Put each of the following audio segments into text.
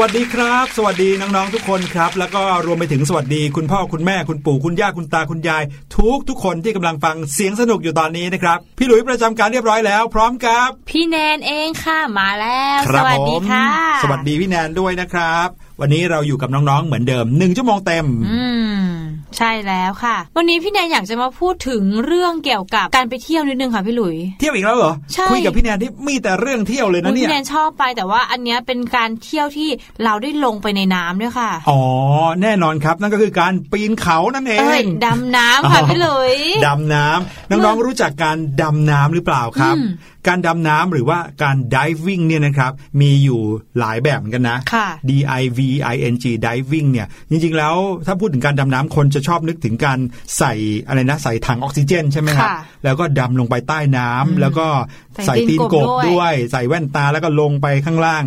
วัสดีครับ สวัสดีน้องๆทุกคนครับ แล้วก็รวมไปถึงสวัสดีคุณพ่อคุณแม่คุณปู่คุณย่าคุณตาคุณยาย ทุกทุกคนที่กำลังฟังเสียงสนุกอยู่ตอนนี้นะครับ พี่หลุยประจำการเรียบร้อยแล้ว พร้อมครับ พี่แนนเองค่ะมาแล้วคสรับวัสดีผมค่ะ สวัสดีพี่แนนด้วยนะครับ วันนี้เราอยู่กับน้องๆเหมือนเดิมหนึ่งชั่วโมงเต็ม อืม ใช่แล้วค่ะ วันนี้พี่แนนอยากจะมาพูดถึงเรื่องเกี่ยวกับการไปเที่ยวนิดนึงค่ะพี่หลุย เที่ยวอีกแล้วเหรอใช่คุยกับพี่แนนที่มีแต่เรื่องเที่ยวเลยนะอุ๊ยเนี่ยพี่แนนชอบไปแต่ว่าอันเนี้ยเป็นการเที่ยวที่เราได้ลงไปในน้ำด้วยค่ะ อ๋อแน่นอนครับนั่นก็คือการปีนเขานั่นเอเอ้ยงดำน้ำค่ะอ๋อพี่หลุยดำน้ำน้องๆรู้จักการดำน้ำหรือเปล่าครับอืมการดำน้ำหรือว่าการ diving เนี่ยนะครับมีอยู่หลายแบบเหมือนกันนะค่ะ D I V I N G diving เนี่ยจริงๆแล้วถ้าพูดถึงการดำน้ำคนจะชอบนึกถึงการใส่อะไรนะใส่ถังออกซิเจนใช่ไหมครับค่ะแล้วก็ดำลงไปใต้น้ำอืมแล้วก็ใส่ใส่ตีนกบตีนกบด้วยด้วย ใส่แว่นตาแล้วก็ลงไปข้างล่าง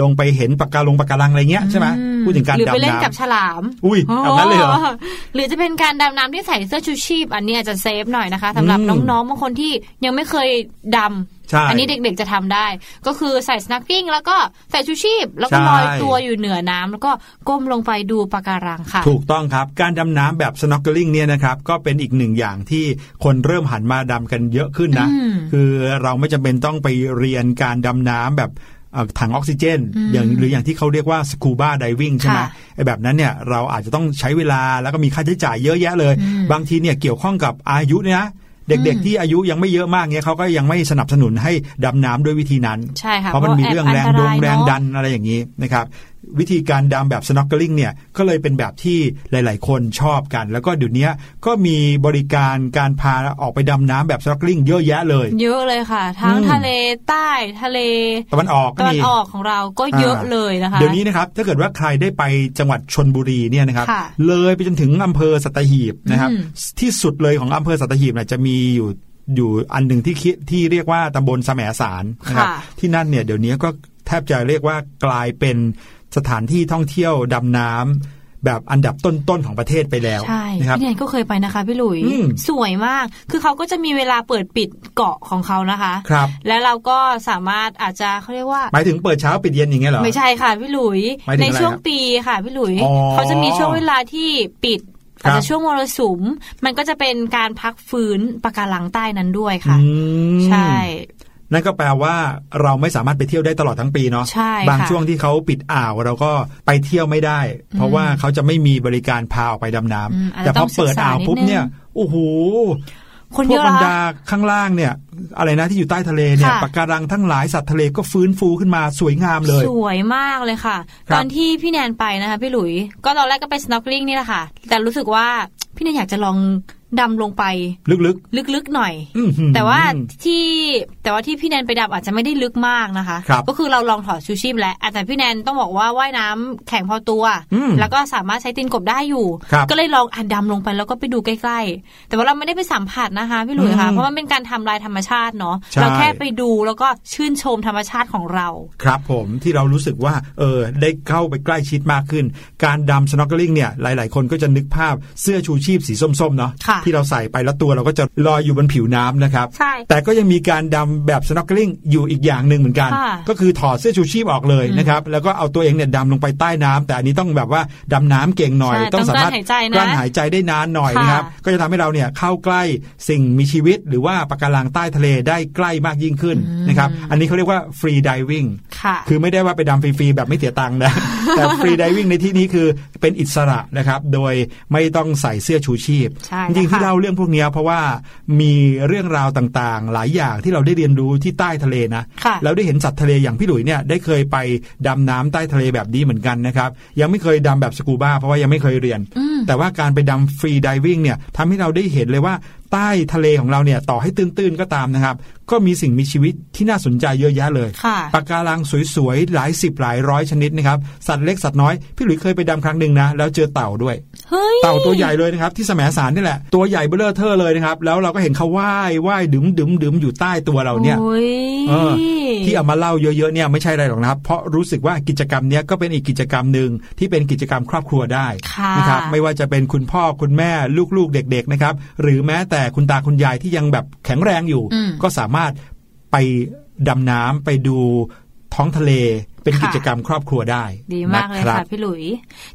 ลงไปเห็นปะการงปะการังอะไรเงี้ยใช่ไหมอืมพูดถึงการหรือไปดำเล่นน้ำกับฉลาม อุ้ยเอางั้นเลยเหรอหรือจะเป็นการดำน้ำที่ใส่เสื้อชูชีพ อันนี้อาจจะ safe หน่อยนะคะสำหรับอืมน้องๆบางคนที่ยังไม่เคยดำใช่อันนี้เด็กๆจะทำได้ ก็คือใส่ snorkeling แล้วก็ใส่ชูชีพ แล้วก็ใช่ลอยตัวอยู่เหนือน้ำแล้วก็ก้มลงไปดูปะการังค่ะ ถูกต้องครับ การดำน้ำแบบ snorkeling เนี่ยนะครับก็เป็นอีกหนึ่งอย่างที่คนเริ่มหันมาดำกันเยอะขึ้นนะอืมคือเราไม่จำเป็นต้องไปเรียนการดำน้ำแบบเอ่อ ถังออกซิเจนอืมอย่างหรืออย่างที่เขาเรียกว่าสกูบาไดวิ่งใช่ไหมค่ะไอ้แบบนั้นเนี่ยเราอาจจะต้องใช้เวลาแล้วก็มีค่าใช้จ่ายเยอะแยะเลยอืมบางทีเนี่ยเกี่ยวข้องกับอายุเนี่ยนะเด็กอืมๆที่อายุยังไม่เยอะมากเนี่ยเขาก็ยังไม่สนับสนุนให้ดำน้ำด้วยวิธีนั้นใช่ค่ะเพราะมันมีเรื่องแรงดงแรงดันนอะไรอย่างนี้นะครับ วิธีการดำแบบ snorkeling เนี่ยก็เลยเป็นแบบที่หลาย ๆ คนชอบกัน แล้วก็เดี๋ยวนี้ก็มีบริการการพาออกไปดำน้ำแบบ snorkeling เยอะแยะเลย เยอะเลยค่ะ ทั้งอืมทะเลใต้ทะเลตะวันออกก็ตะวันมีออกของเราก็เยอะเลยนะคะ เดี๋ยวนี้นะครับถ้าเกิดว่าใครได้ไปจังหวัดชนบุรีเนี่ยนะครับค่ะเลยไปจนถึงอำเภอสัตหีบนะครับอืมที่สุดเลยของอำเภอสัตหีบเนี่ยจะมีอยู่อยู่อันหนึ่งที่คิดที่เรียกว่าตำบลแสมสารนะครับค่ะที่นั่นเนี่ยเดี๋ยวนี้ก็แทบจะเรียกว่ากลายเป็น สถานที่ท่องเที่ยวดำน้ำแบบอันดับต้นๆของประเทศไปแล้วใช่นะครับพี่แนนก็เคยไปนะคะพี่หลุยอืมสวยมาก คือเขาก็จะมีเวลาเปิดปิดเกาะของเขานะคะครับแล้วเราก็สามารถอาจจะเขาเรียกว่าหมายถึงเปิดเช้าปิดเย็นอย่างเงี้ยเหรอไม่ใช่ค่ะพี่หลุยหมายถึงในอะไรช่วงครับปีค่ะพี่หลุยอ๋อเขาจะมีช่วงเวลาที่ปิดครับอาจจะช่วงมรสุมมันก็จะเป็นการพักฟื้นปะการังใต้นั้นด้วยค่ะอืมใช่ นั่นก็แปลว่าเราไม่สามารถไปเที่ยวได้ตลอดทั้งปีเนาะใช่บางค่ะช่วงที่เขาปิดอ่าวเราก็ไปเที่ยวไม่ได้ เพราะว่าเขาจะไม่มีบริการพาออกไปดำน้อืมำอาจแต่จะพต้อองเปิดอ่าวศึกษานิดปุ๊บเนี่ยนึงโอ้โหคนพเยวกอะบรรเหรดาอข้างล่างเนี่ย อะไรนะที่อยู่ใต้ทะเลเนี่ยค่ะปะการังทั้งหลายสัตว์ทะเลก็ฟื้นฟูขึ้นมาสวยงามเลย สวยมากเลยค่ะครับตอนที่พี่แนนไปนะคะพี่หลุย ก็ตอนแรกก็ไป snorkeling นี่แหละค่ะ แต่รู้สึกว่าพี่แนนอยากจะลอง ดำลงไป ลึกลึกๆหน่อยๆอื้อหือแต่ว่าที่แต่ว่าที่พี่แนนไปดำอาจจะไม่ได้ลึกมากนะคะครับก็คือเราลองถอดชูชีพแล้วแต่พี่แนนต้องบอกว่าว่ายน้ำแข็งพอตัวอืมแล้วก็สามารถใช้ตีนกบได้อยู่ครับก็เลยลองอันดำลงไปแล้วก็ไปดูใกล้ ๆ แต่ว่าเราไม่ได้ไปสัมผัสนะคะพี่หลุยค่ะอืมเพราะมันเป็นการทำลายธรรมชาติเนาะใช่เราแค่ไปดูแล้วก็ชื่นชมธรรมชาติของเรา ครับผมที่เรารู้สึกว่าเออได้เข้าไปใกล้ชิดมากขึ้น การดำ snorkeling เนี่ยหลาย ๆ คนก็จะนึกภาพเสื้อชูชีพสีส้มๆเนาะค่ะที่เราใส่ไปแล้วตัวเราก็จะลอยอยู่บนผิวน้ำนะครับใช่แต่ก็ยังมีการดำแบบ snorkeling อยู่อีกอย่างหนึ่งเหมือนกันค่ะก็คือถอดเสื้อชูชีพออกเลยนะครับ แล้วก็เอาตัวเองเนี่ยดำลงไปใต้น้ำแต่อันนี้ต้องแบบว่าดำน้ำเก่งหน่อยใช่ต้องสามารถต้องกลั้นหายใจนะกลั้นหายใจได้นานหน่อยค่ะนะครับ ก็จะทำให้เราเนี่ยเข้าใกล้สิ่งมีชีวิต หรือว่าปะการังใต้ทะเลได้ใกล้มากยิ่งขึ้นนะครับ อันนี้เขาเรียกว่า free diving ค่ะคือไม่ได้ว่าไปดำฟรีๆแบบไม่เสียตังค์นะ แต่ free diving ในที่นี้คือเป็นอิสระนะครับ โดยไม่ต้องใส่เสื้อชูชีพใช่จริงๆแล้วค่ะที่เล่าเรื่องพวกเนี้ยเพราะว่ามีเรื่องราวต่างๆ หลายอย่างที่เราได้เรียนรู้ที่ใต้ทะเลนะค่ะแล้วได้เห็นสัตว์ทะเลอย่างพี่หลุยเนี่ยได้เคยไปดำน้ำใต้ทะเลแบบนี้เหมือนกันนะครับยังไม่เคยดำแบบสกูบ้าเพราะว่ายังไม่เคยเรียนอืมแต่ว่าการไปดำ free diving เนี่ยทำให้เราได้เห็นเลยว่า ใต้ทะเลของเราเนี่ยต่อให้ตื้นๆก็ตามนะครับ ก็มีสิ่งมีชีวิตที่น่าสนใจเยอะแยะเลยค่ะปะการังสวยๆหลายสิบหลายร้อยชนิดนะครับสัตว์เล็กสัตว์น้อยพี่หลุยเคยไปดำครั้งหนึ่งนะแล้วเจอเต่าด้วยเฮ้ยเต่าตัวใหญ่เลยนะครับที่แสมสารนี่แหละตัวใหญ่เบ้อเร่อเทอเลยนะครับ แล้วเราก็เห็นเขาว่ายว่ายดึมดึมดึมอยู่ใต้ตัวเราเนี่ยโอ้ยเออที่เอามาเล่าเยอะๆเนี่ยไม่ใช่อะไรหรอกนะครับ เพราะรู้สึกว่ากิจกรรมเนี้ยก็เป็นอีกกิจกรรมหนึ่งที่เป็นกิจกรรมครอบครัวได้ค่ะนะครับไม่ว่าจะเป็นคุณพ่อคุณแม่ลูกๆเด็ก ๆนะครับ หรือแม้แต่คุณตาคุณยายที่ยังแบบแข็งแรงอยู่อืมก็สามารถไปดำน้ำไปดูท้องทะเลเป็นกิจกรรมครอบครัวได้ ดีมากเลยนรับค่ะพี่หลุย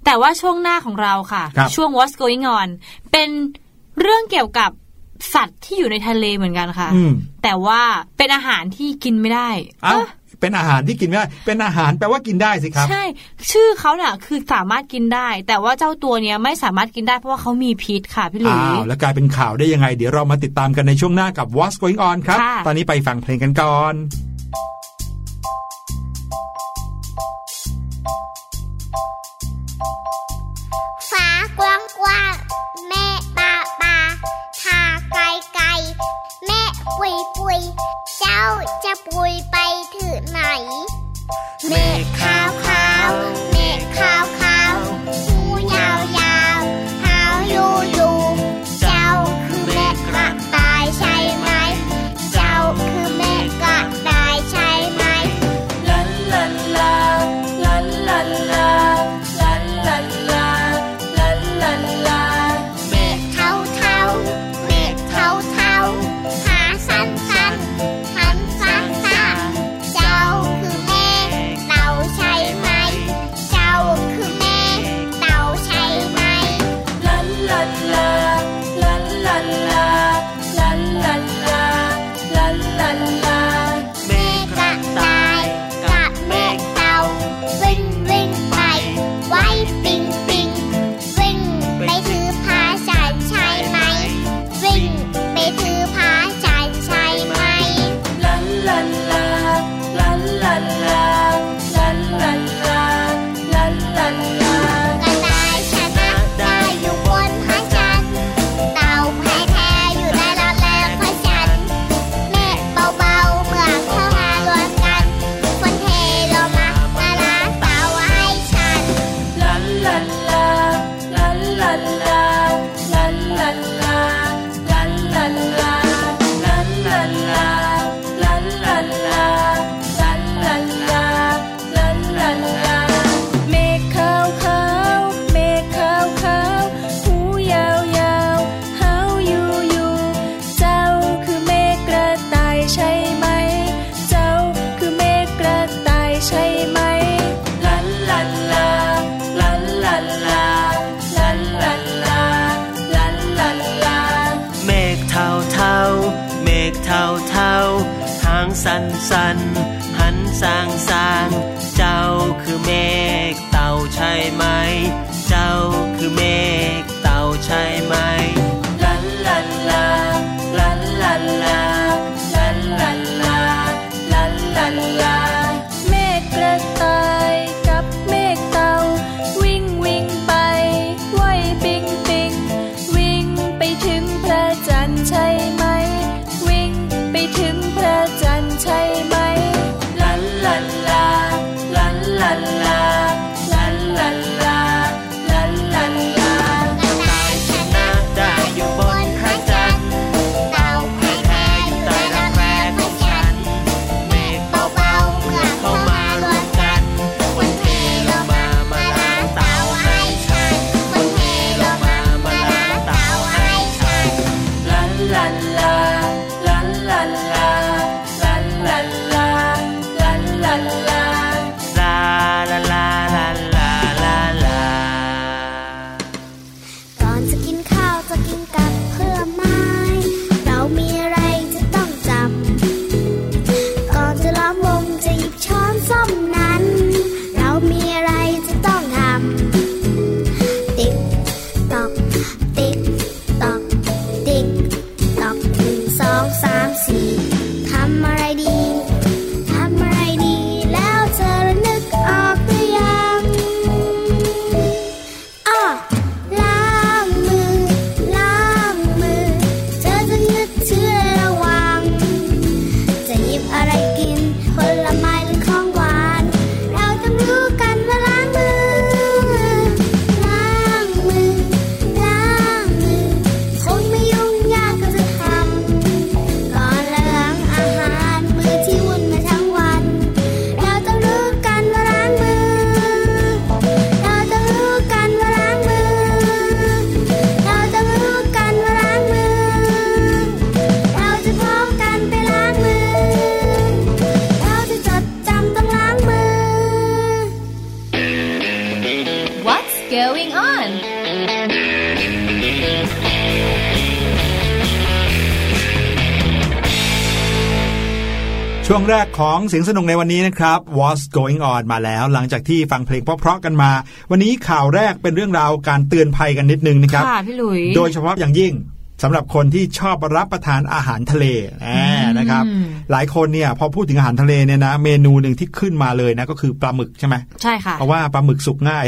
แต่ว่าช่วงหน้าของเราค่ะครับช่วง What's Going On เป็นเรื่องเกี่ยวกับสัตว์ที่อยู่ในทะเลเหมือนกันค่ะอืมแต่ว่าเป็นอาหารที่กินไม่ได้ เอ้าเอ๊ะเป็นอาหารที่กินไม่ได้ เป็นอาหารแปลว่ากินได้สิครับ ใช่ ชื่อเขาเนี่ยคือสามารถกินได้ แต่ว่าเจ้าตัวเนี้ยไม่สามารถกินได้เพราะว่าเขามีพิษค่ะพี่หลุยอ้าวแล้วกลายเป็นข่าวได้ยังไง เดี๋ยวเรามาติดตามกันในช่วงหน้ากับ What's Going On ครับค่ะตอนนี้ไปฟังเพลงกันก่อนฟ้ากว้างกว้างแม่ปาปาทาไกลไกลแม่ปุยปุย เจ้าจะปุยไปถึงไหน เมฆขาวขาวเมฆขาว going on? ช่วงแรกของเสียงสนุกในวันนี้นะครับ What's Going On มาแล้ว หลังจากที่ฟังเพลงเพราะๆกันมา วันนี้ข่าวแรกเป็นเรื่องราวการเตือนภัยกันนิดนึงนะครับค่ะพี่ลุยโดยเฉพาะอย่างยิ่ง สำหรับคนที่ชอบรับประทานอาหารทะเลแหมนะครับอืมหลายคนเนี่ยพอพูดถึงอาหารทะเลเนี่ยนะ เมนูหนึ่งที่ขึ้นมาเลยนะก็คือปลาหมึกใช่ไหมใช่ค่ะเพราะว่าปลาหมึกสุกง่าย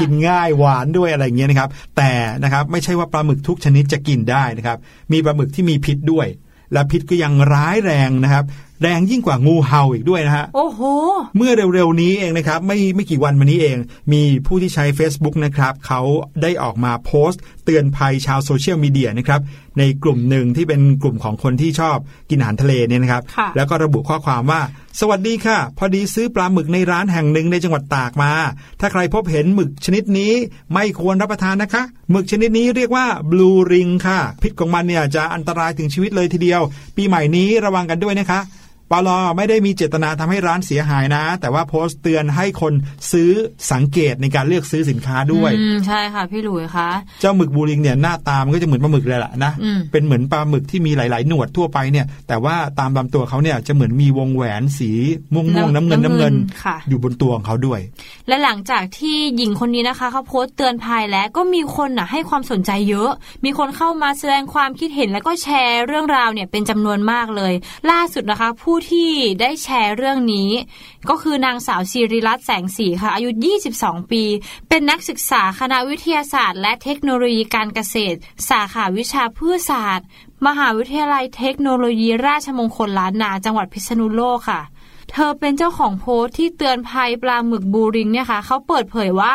กินง่ายหวานด้วยอะไรอย่างเงี้ยนะครับ แต่นะครับไม่ใช่ว่าปลาหมึกทุกชนิดจะกินได้นะครับ มีปลาหมึกที่มีพิษด้วย และพิษก็ยังร้ายแรงนะครับแรงยิ่งกว่างูเห่าอีกด้วยนะฮะ โอ้โห เมื่อเร็วๆนี้เองนะครับ ไม่ไม่กี่วันมานี้เอง มีผู้ที่ใช้ Facebook นะครับ เขาได้ออกมาโพสต์ เตือนภัยชาวโซเชียลมีเดียนะครับ ในกลุ่มหนึ่งที่เป็นกลุ่มของคนที่ชอบกินอาหารทะเลเนี่ยนะครับค่ะแล้วก็ระบุข้อความว่า สวัสดีค่ะ พอดีซื้อปลาหมึกในร้านแห่งหนึ่งในจังหวัดตากมา ถ้าใครพบเห็นหมึกชนิดนี้ไม่ควรรับประทานนะคะ หมึกชนิดนี้เรียกว่าบลูริงค่ะ พิษของมันเนี่ยจะอันตรายถึงชีวิตเลยทีเดียว ปีใหม่นี้ระวังกันด้วยนะคะ ปลอไม่ได้มีเจตนาทำให้ร้านเสียหายนะ แต่ว่าโพสต์เตือนให้คนซื้อสังเกตในการเลือกซื้อสินค้าด้วยอืมใช่ค่ะพี่หลุยคะเจ้าหมึกบูริงเนี่ยหน้าตามันก็จะเหมือนปลาหมึกเลยแหละนะอืมเป็นเหมือนปลาหมึกที่มีหลาย ๆ หนวดทั่วไปเนี่ยแต่ว่าตามลำตัวเขาเนี่ยจะเหมือนมีวงแหวนสีม่วงๆน้ำเงินน้ำเงินค่ะอยู่บนตัวของเขาด้วย และหลังจากที่หญิงคนนี้นะคะเขาโพสต์เตือนภัยแล้วก็มีคนน่ะให้ความสนใจเยอะ มีคนเข้ามาแสดงความคิดเห็นแล้วก็แชร์เรื่องราวเนี่ยเป็นจำนวนมากเลย ล่าสุดนะคะผู้ที่ได้แชร์เรื่องนี้ ก็คือนางสาวศิริรัตน์แสงสีค่ะ อายุ 22 ปี เป็นนักศึกษาคณะวิทยาศาสตร์ และเทคโนโลยีการเกษตร สาขาวิชาพืชศาสตร์ มหาวิทยาลัยเทคโนโลยีราชมงคลล้านนาจังหวัดพิษณุโลกค่ะเธอเป็นเจ้าของโพสต์ที่เตือนภัยปลาหมึกบูริงเนี่ยค่ะเขาเปิดเผยว่า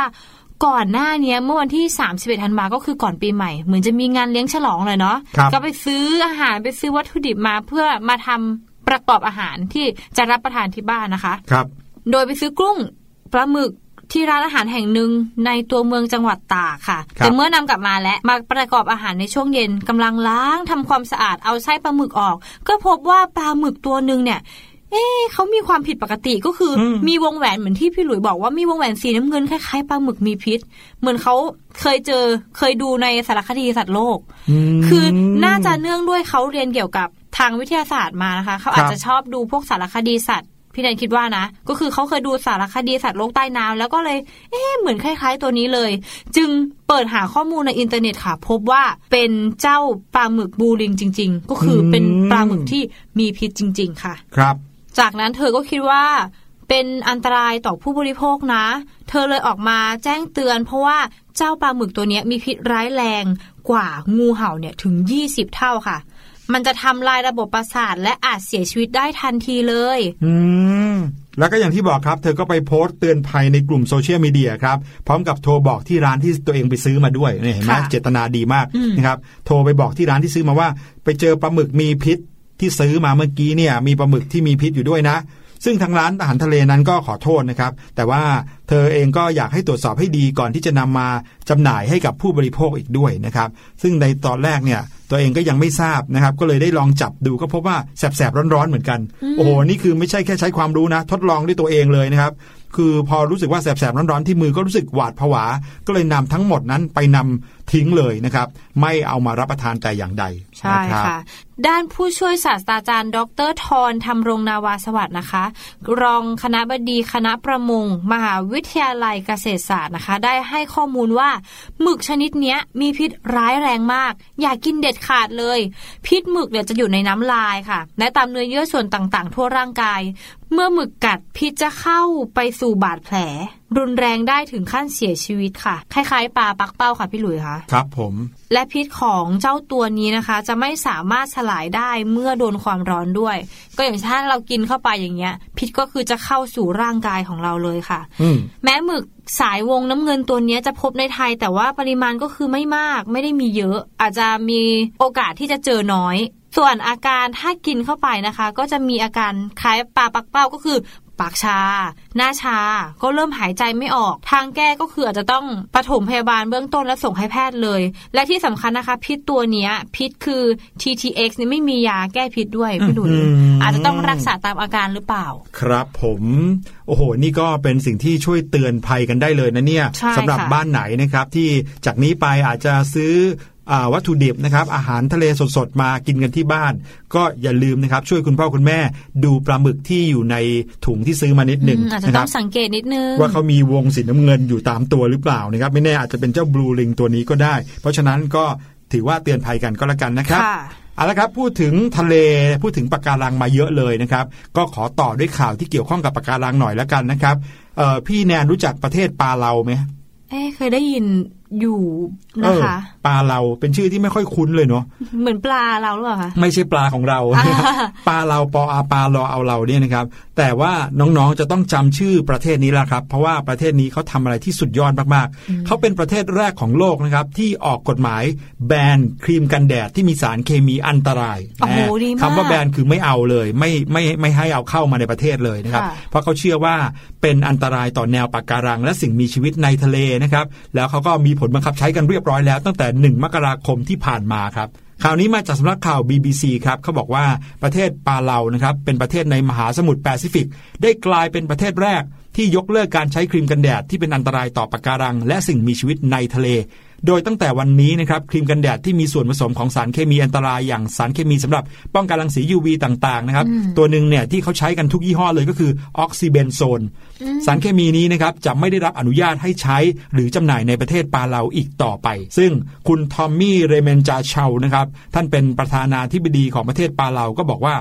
ก่อนหน้าเนี้ยเมื่อวันที่ 31ธันวาก็คือก่อนปีใหม่ เหมือนจะมีงานเลี้ยงฉลองเลยเนาะครับก็ไปซื้ออาหารไปซื้อวัตถุดิบมาเพื่อมาทำ ประกอบอาหารที่จะรับประทานที่บ้านนะคะครับ โดยไปซื้อกุ้งปลาหมึกที่ร้านอาหารแห่งหนึ่งในตัวเมืองจังหวัดตากค่ะครับแต่เมื่อนำกลับมาและมาประกอบอาหารในช่วงเย็นกำลังล้างทำความสะอาดเอาไส้ปลาหมึกออก ก็พบว่าปลาหมึกตัวหนึ่งเนี่ย เอ๊ะเขามีความผิดปกติก็คืออมมีวงแหวนเหมือนที่พี่หลุยบอกว่ามีวงแหวนสีน้ำเงินคล้ายๆปลาหมึกมีพิษ เหมือนเขาเคยเจอเคยดูในสารคดีสัตว์โลกมคือน่าจะเนื่องด้วยเขาเรียนเกี่ยวกับ ทางวิทยาศาสตร์มานะคะ เขาอาจครับจะชอบดูพวกสารคดีสัตว์พี่แนนคิดว่านะ ก็คือเขาเคยดูสารคดีสัตว์โลกใต้น้ำแล้วก็เลย เอ๊ะเหมือนคล้าย ๆ ตัวนี้เลย จึงเปิดหาข้อมูลในอินเทอร์เน็ตค่ะ พบว่าเป็นเจ้าปลาหมึก blue ring จริง ๆ ก็คืออืมเป็นปลาหมึกที่มีพิษจริง ๆ ค่ะ ครับ จากนั้นเธอก็คิดว่าเป็นอันตรายต่อผู้บริโภคนะ เธอเลยออกมาแจ้งเตือน เพราะว่าเจ้าปลาหมึกตัวเนี้ยมีพิษร้ายแรงกว่างูเห่าเนี่ยถึง 20 เท่าค่ะ มันจะทำลายระบบประสาท และอาจเสียชีวิตได้ทันทีเลย อืมแล้วก็อย่างที่บอกครับ เธอก็ไปโพสต์เตือนภัยในกลุ่มโซเชียลมีเดียครับ พร้อมกับโทรบอกที่ร้านที่ตัวเองไปซื้อมาด้วยเนี่ยเห็นไหมค่ะเจตนาดีมากอืมนะครับ โทรไปบอกที่ร้านที่ซื้อมาว่า ไปเจอปลาหมึกมีพิษที่ซื้อมาเมื่อกี้เนี่ย มีปลาหมึกที่มีพิษอยู่ด้วยนะ ซึ่งทางร้านอาหารทะเลนั้นก็ขอโทษนะครับ แต่ว่า เธอเองก็อยากให้ตรวจสอบให้ดีก่อนที่จะนำมาจำหน่ายให้กับผู้บริโภคอีกด้วยนะครับ ซึ่งในตอนแรกเนี่ยตัวเองก็ยังไม่ทราบนะครับ ก็เลยได้ลองจับดูก็พบว่าแสบๆร้อนๆเหมือนกัน โอ้โหนี่คือไม่ใช่แค่ใช้ความรู้นะ ทดลองด้วยตัวเองเลยนะครับ คือพอรู้สึกว่าแสบๆร้อนๆที่มือก็รู้สึกหวาดผวา ก็เลยนำทั้งหมดนั้นไปนำทิ้งเลยนะครับ ไม่เอามารับประทานแต่อย่างใดใช่นะครับค่ะ ด้านผู้ช่วยศาสตราจารย์ ดรทรธรรมรงนาวาสวัสดิ์นะคะ รองคณะบดีคณะประมงมหาวิทยาลัยเกษตรศาสตร์นะคะ ได้ให้ข้อมูลว่าหมึกชนิดนี้มีพิษร้ายแรงมาก อย่ากินเด็ดขาดเลย พิษหมึกเนี่ยจะอยู่ในน้ำลายค่ะ และตามเนื้อเยื่อส่วนต่างๆ ทั่วร่างกาย เมื่อหมึกกัดพิษจะเข้าไปสู่บาดแผล รุนแรงได้ถึงขั้นเสียชีวิตค่ะ คล้ายๆปลาปักเป้าค่ะพี่หลุยค่ะครับผม และพิษของเจ้าตัวนี้นะคะ จะไม่สามารถสลายได้เมื่อโดนความร้อนด้วย ก็อย่างถ้าเรากินเข้าไปอย่างเงี้ย พิษก็คือจะเข้าสู่ร่างกายของเราเลยค่ะอืมแม้หมึกสายวงน้ำเงินตัวเนี้ยจะพบในไทย แต่ว่าปริมาณก็คือไม่มาก ไม่ได้มีเยอะ อาจจะมีโอกาสที่จะเจอน้อยส่วนอาการถ้ากินเข้าไปนะคะ ก็จะมีอาการคล้ายปลาปักเป้าก็คือ ปากชา หน้าชาก็เริ่มหายใจไม่ออก ทางแก้ก็คืออาจจะต้องปฐมพยาบาลเบื้องต้นและส่งให้แพทย์เลย และที่สำคัญนะคะ พิษตัวเนี้ย พิษคือ TTX นี่ไม่มียาแก้พิษด้วยพี่ดุลอืมอาจจะต้องรักษาตามอาการหรือเปล่า ครับผมโอ้โห นี่ก็เป็นสิ่งที่ช่วยเตือนภัยกันได้เลยนะเนี่ยใช่สำหรับค่ะบ้านไหนนะครับที่จากนี้ไปอาจจะซื้ออ่าวัตถุดิบนะครับอาหารทะเลสดๆมากินกันที่บ้าน ก็อย่าลืมนะครับช่วยคุณพ่อคุณแม่ ดูปลาหมึกที่อยู่ในถุงที่ซื้อมานิดหนึ่งอืมอาจจะนะคต้รัอบงสังเกตนิดนึงว่าเขามีวงสีน้ำเงินอยู่ตามตัวหรือเปล่านะครับไม่แน่อาจจะเป็นเจ้าบลูลิงตัวนี้ก็ได้ เพราะฉะนั้นก็ถือว่าเตือนภัยกันก็แล้วกันนะครับค่ะเอาละครับพูดถึงทะเลพูดถึงปะการังมาเยอะเลยนะครับ ก็ขอต่อด้วยข่าวที่เกี่ยวข้องกับปะการังหน่อยแล้วกันนะครับเอ่อพี่แนนรู้จักประเทศปาเลาไหมเอ๊ะเคยได้ยิน อยู่เอนะอคะปลาเราเป็นชื่อที่ไม่ค่อยคุ้นเลยเนาะเหมือนปลาเราหรือเปล่าคะไม่ใช่ปลาของเราอ่าปลาเราปออาปลารอเอาเราเนี่ยนะครับ แต่ว่าน้องๆจะต้องจำชื่อประเทศนี้ละครับ เพราะว่าประเทศนี้เขาทำอะไรที่สุดยอดมากๆ เขาเป็นประเทศแรกของโลกนะครับ ที่ออกกฎหมายแบนครีมกันแดดที่มีสารเคมีอันตรายโอ้โหแน่ดีมากคำว่าแบนคือไม่เอาเลย ไม่ไม่ไม่ให้เอาเข้ามาในประเทศเลยนะครับค่ะเพราะเขาเชื่อว่าเป็นอันตรายต่อแนวปะการัง และสิ่งมีชีวิตในทะเลนะครับ แล้วเขาก็มีผลบังคับใช้กันเรียบร้อยแล้ว ตั้งแต่ 1 มกราคมที่ผ่านมาครับ ข่าวนี้มาจากสำนักข่าว BBC ครับเขาบอกว่าประเทศปาเลานะครับเป็นประเทศในมหาสมุทรแปซิฟิก ได้กลายเป็นประเทศแรกที่ยกเลิกการใช้ครีมกันแดดที่เป็นอันตรายต่อปะการัง และสิ่งมีชีวิตในทะเล โดยตั้งแต่วันนี้นะครับครีมกันแดดที่มีส่วนผสมของสารเคมีอันตรายอย่างสารเคมีสำหรับป้องกันรังสี UV ต่างๆนะครับตัวหนึ่งเนี่ยที่เขาใช้กันทุกยี่ห้อเลยก็คือออกซิเบนโซนสารเคมีนี้นะครับจะไม่ได้รับอนุญาตให้ใช้ หรือจำหน่ายในประเทศปาเลาอีกต่อไป ซึ่งคุณทอมมี่เรเมนจาเชานะครับท่านเป็นประธานาธิบดีของประเทศปาเลาก็บอกว่า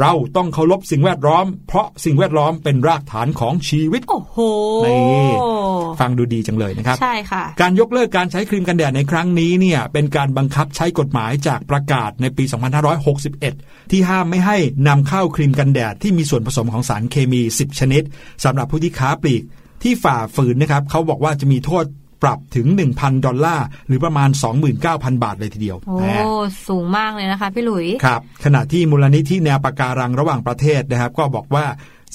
เราต้องเคารพสิ่งแวดล้อม เพราะสิ่งแวดล้อมเป็นรากฐานของชีวิต โอ้โหนี่ฟังดูดีจังเลยนะครับ ใช่ค่ะ การยกเลิกการใช้ครีมกันแดดในครั้งนี้เนี่ยเป็นการบังคับใช้กฎหมายจากประกาศในปี 2561 ที่ห้ามไม่ให้นำเข้าครีมกันแดดที่มีส่วนผสมของสารเคมี 10 ชนิดสำหรับผู้ที่ค้าปลีกที่ฝ่าฝืนนะครับเขาบอกว่าจะมีโทษ ปรับถึง 1,000 ดอลลาร์ หรือประมาณ 29,000 บาทเลยทีเดียว โอ้แหมสูงมากเลยนะคะพี่หลุย ครับ ขณะที่มูลนิธิแนวปะการังระหว่างประเทศนะครับ ก็บอกว่า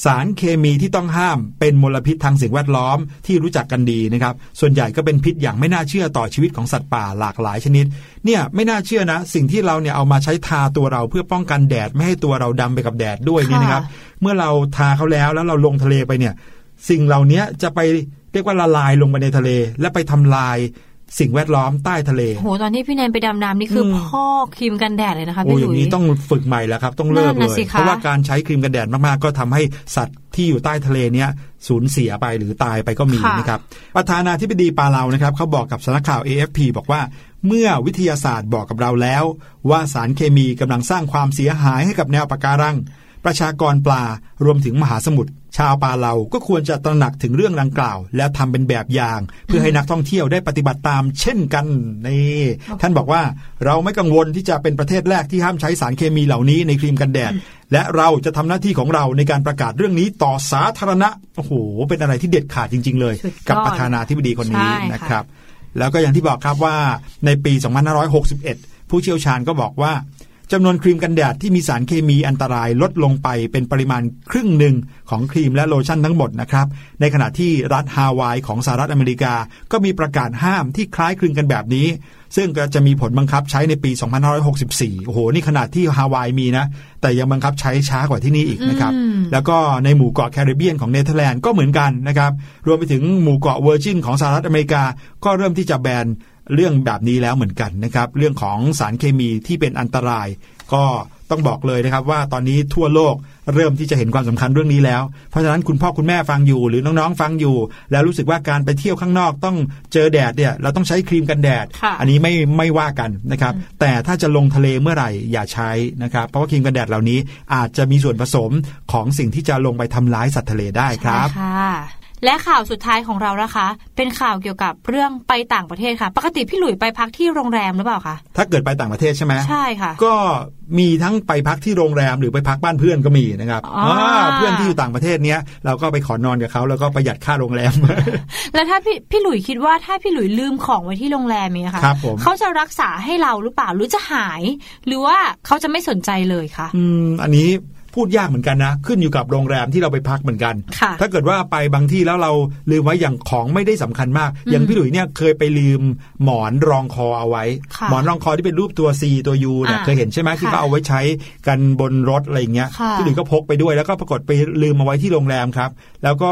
สารเคมีที่ต้องห้ามเป็นมลพิษทางสิ่งแวดล้อมที่รู้จักกันดีนะครับ ส่วนใหญ่ก็เป็นพิษอย่างไม่น่าเชื่อต่อชีวิตของสัตว์ป่าหลากหลายชนิด เนี่ยไม่น่าเชื่อนะ สิ่งที่เราเนี่ยเอามาใช้ทาตัวเราเพื่อป้องกันแดดไม่ให้ตัวเราดำไปกับแดดด้วยเนี่ยนะครับ เมื่อเราทาเขาแล้วแล้วเราลงทะเลไปเนี่ย สิ่งเหล่านี้จะไป เรียกว่าละลายลงไปในทะเล และไปทำลายสิ่งแวดล้อมใต้ทะเลโหตอนที่พี่แนนไปดำน้ำนี่คืออมพ่อกครีมกันแดดเลยนะคะโอ้พี่หอลุย่างยนี้ต้องฝึกใหม่แล้วครับ ต้องเลิกนั่นเลน่ะยสิคะเพราะว่าการใช้ครีมกันแดดมากๆ ก็ทำให้สัตว์ที่อยู่ใต้ทะเลเนี้ยสูญเสียไปหรือตายไปก็มีค่ะนะครับประธานาธิบดีปาเลานะครับเขาบอกกับสำนักข่าว AFP บอกว่า เมื่อวิทยาศาสตร์บอกกับเราแล้ว ว่าสารเคมีกำลังสร้างความเสียหายให้กับแนวปะการังประชากรปลารวมถึงมหาสมุทร ชาวปาเลาก็ควรจะตระหนักถึงเรื่องดังกล่าว แล้วทำเป็นแบบอย่าง เพื่อให้นักท่องเที่ยวได้ปฏิบัติตามเช่นกันนี่ท่านบอกว่าเราไม่กังวลที่จะเป็นประเทศแรกที่ห้ามใช้สารเคมีเหล่านี้ในครีมกันแดด และเราจะทำหน้าที่ของเราในการประกาศเรื่องนี้ต่อสาธารณะโอ้โหเป็นอะไรที่เด็ดขาดจริง ๆ เลยสุดยอดกับประธานาธิบดีคนนี้ใช่ค่ะนะครับ แล้วก็อย่างที่บอกครับว่าในปี 2561 ผู้เชี่ยวชาญก็บอกว่า จำนวนครีมกันแดดที่มีสารเคมีอันตรายลดลงไปเป็นปริมาณครึ่งหนึ่งของครีมและโลชั่นทั้งหมดนะครับ ในขณะที่รัฐฮาวายของสหรัฐอเมริกา ก็มีประกาศห้ามที่คล้ายคลึงกันแบบนี้ ซึ่งก็จะมีผลบังคับใช้ในปี 2564 โอ้โห นี่ขนาดที่ฮาวายมีนะ แต่ยังบังคับใช้ช้ากว่าที่นี่อีกนะครับอืมแล้วก็ในหมู่เกาะแคริบเบียนของเนเธอร์แลนด์ก็เหมือนกันนะครับ รวมไปถึงหมู่เกาะเวอร์จินของสหรัฐอเมริกา ก็เริ่มที่จะแบน เรื่องแบบนี้แล้วเหมือนกันนะครับ เรื่องของสารเคมีที่เป็นอันตราย ก็ต้องบอกเลยนะครับว่าตอนนี้ทั่วโลกเริ่มที่จะเห็นความสำคัญเรื่องนี้แล้ว เพราะฉะนั้นคุณพ่อคุณแม่ฟังอยู่ หรือน้องๆฟังอยู่ แล้วรู้สึกว่าการไปเที่ยวข้างนอกต้องเจอแดดเนี่ยเราต้องใช้ครีมกันแดดค่ะอันนี้ไม่ไม่ว่ากันนะครับแต่ถ้าจะลงทะเลเมื่อไหร่อย่าใช้นะครับเพราะว่าครีมกันแดดเหล่านี้อาจจะมีส่วนผสมของสิ่งที่จะลงไปทำร้ายสัตว์ทะเลได้ครับใช่ค่ะ และข่าวสุดท้ายของเรานะคะ เป็นข่าวเกี่ยวกับเรื่องไปต่างประเทศค่ะ ปกติพี่หลุยไปพักที่โรงแรมหรือเปล่าคะถ้าเกิดไปต่างประเทศใช่ไหมใช่ค่ะ ก็มีทั้งไปพักที่โรงแรมหรือไปพักบ้านเพื่อนก็มีนะครับอ๋ออ่าเพื่อนที่อยู่ต่างประเทศเนี้ยเราก็ไปขอนอนกับเขาแล้วก็ประหยัดค่าโรงแรม แล้วถ้าพี่พี่หลุยคิดว่าถ้าพี่หลุยลืมของไว้ที่โรงแรมเนี่ยค่ะครับผมเขาจะรักษาให้เราหรือเปล่าหรือจะหาย หรือว่าเขาจะไม่สนใจเลยคะอืมอันนี้ พูดยากเหมือนกันนะ ขึ้นอยู่กับโรงแรมที่เราไปพักเหมือนกันค่ะถ้าเกิดว่าไปบางที่แล้วเราลืมไว้อย่างของไม่ได้สำคัญมาก อย่างพี่หลุยเนี่ยเคยไปลืมหมอนรองคอเอาไว้ค่ะหมอนรองคอที่เป็นรูปตัว C ตัว U เนี่ยอ่าเคยเห็นใช่ไหมที่ค่ะเขาเอาไว้ใช้กันบนรถอะไรอย่างเงี้ยค่ะพี่หลุยก็พกไปด้วยแล้วก็ปรากฏไปลืมเอาไว้ที่โรงแรมครับ แล้วก็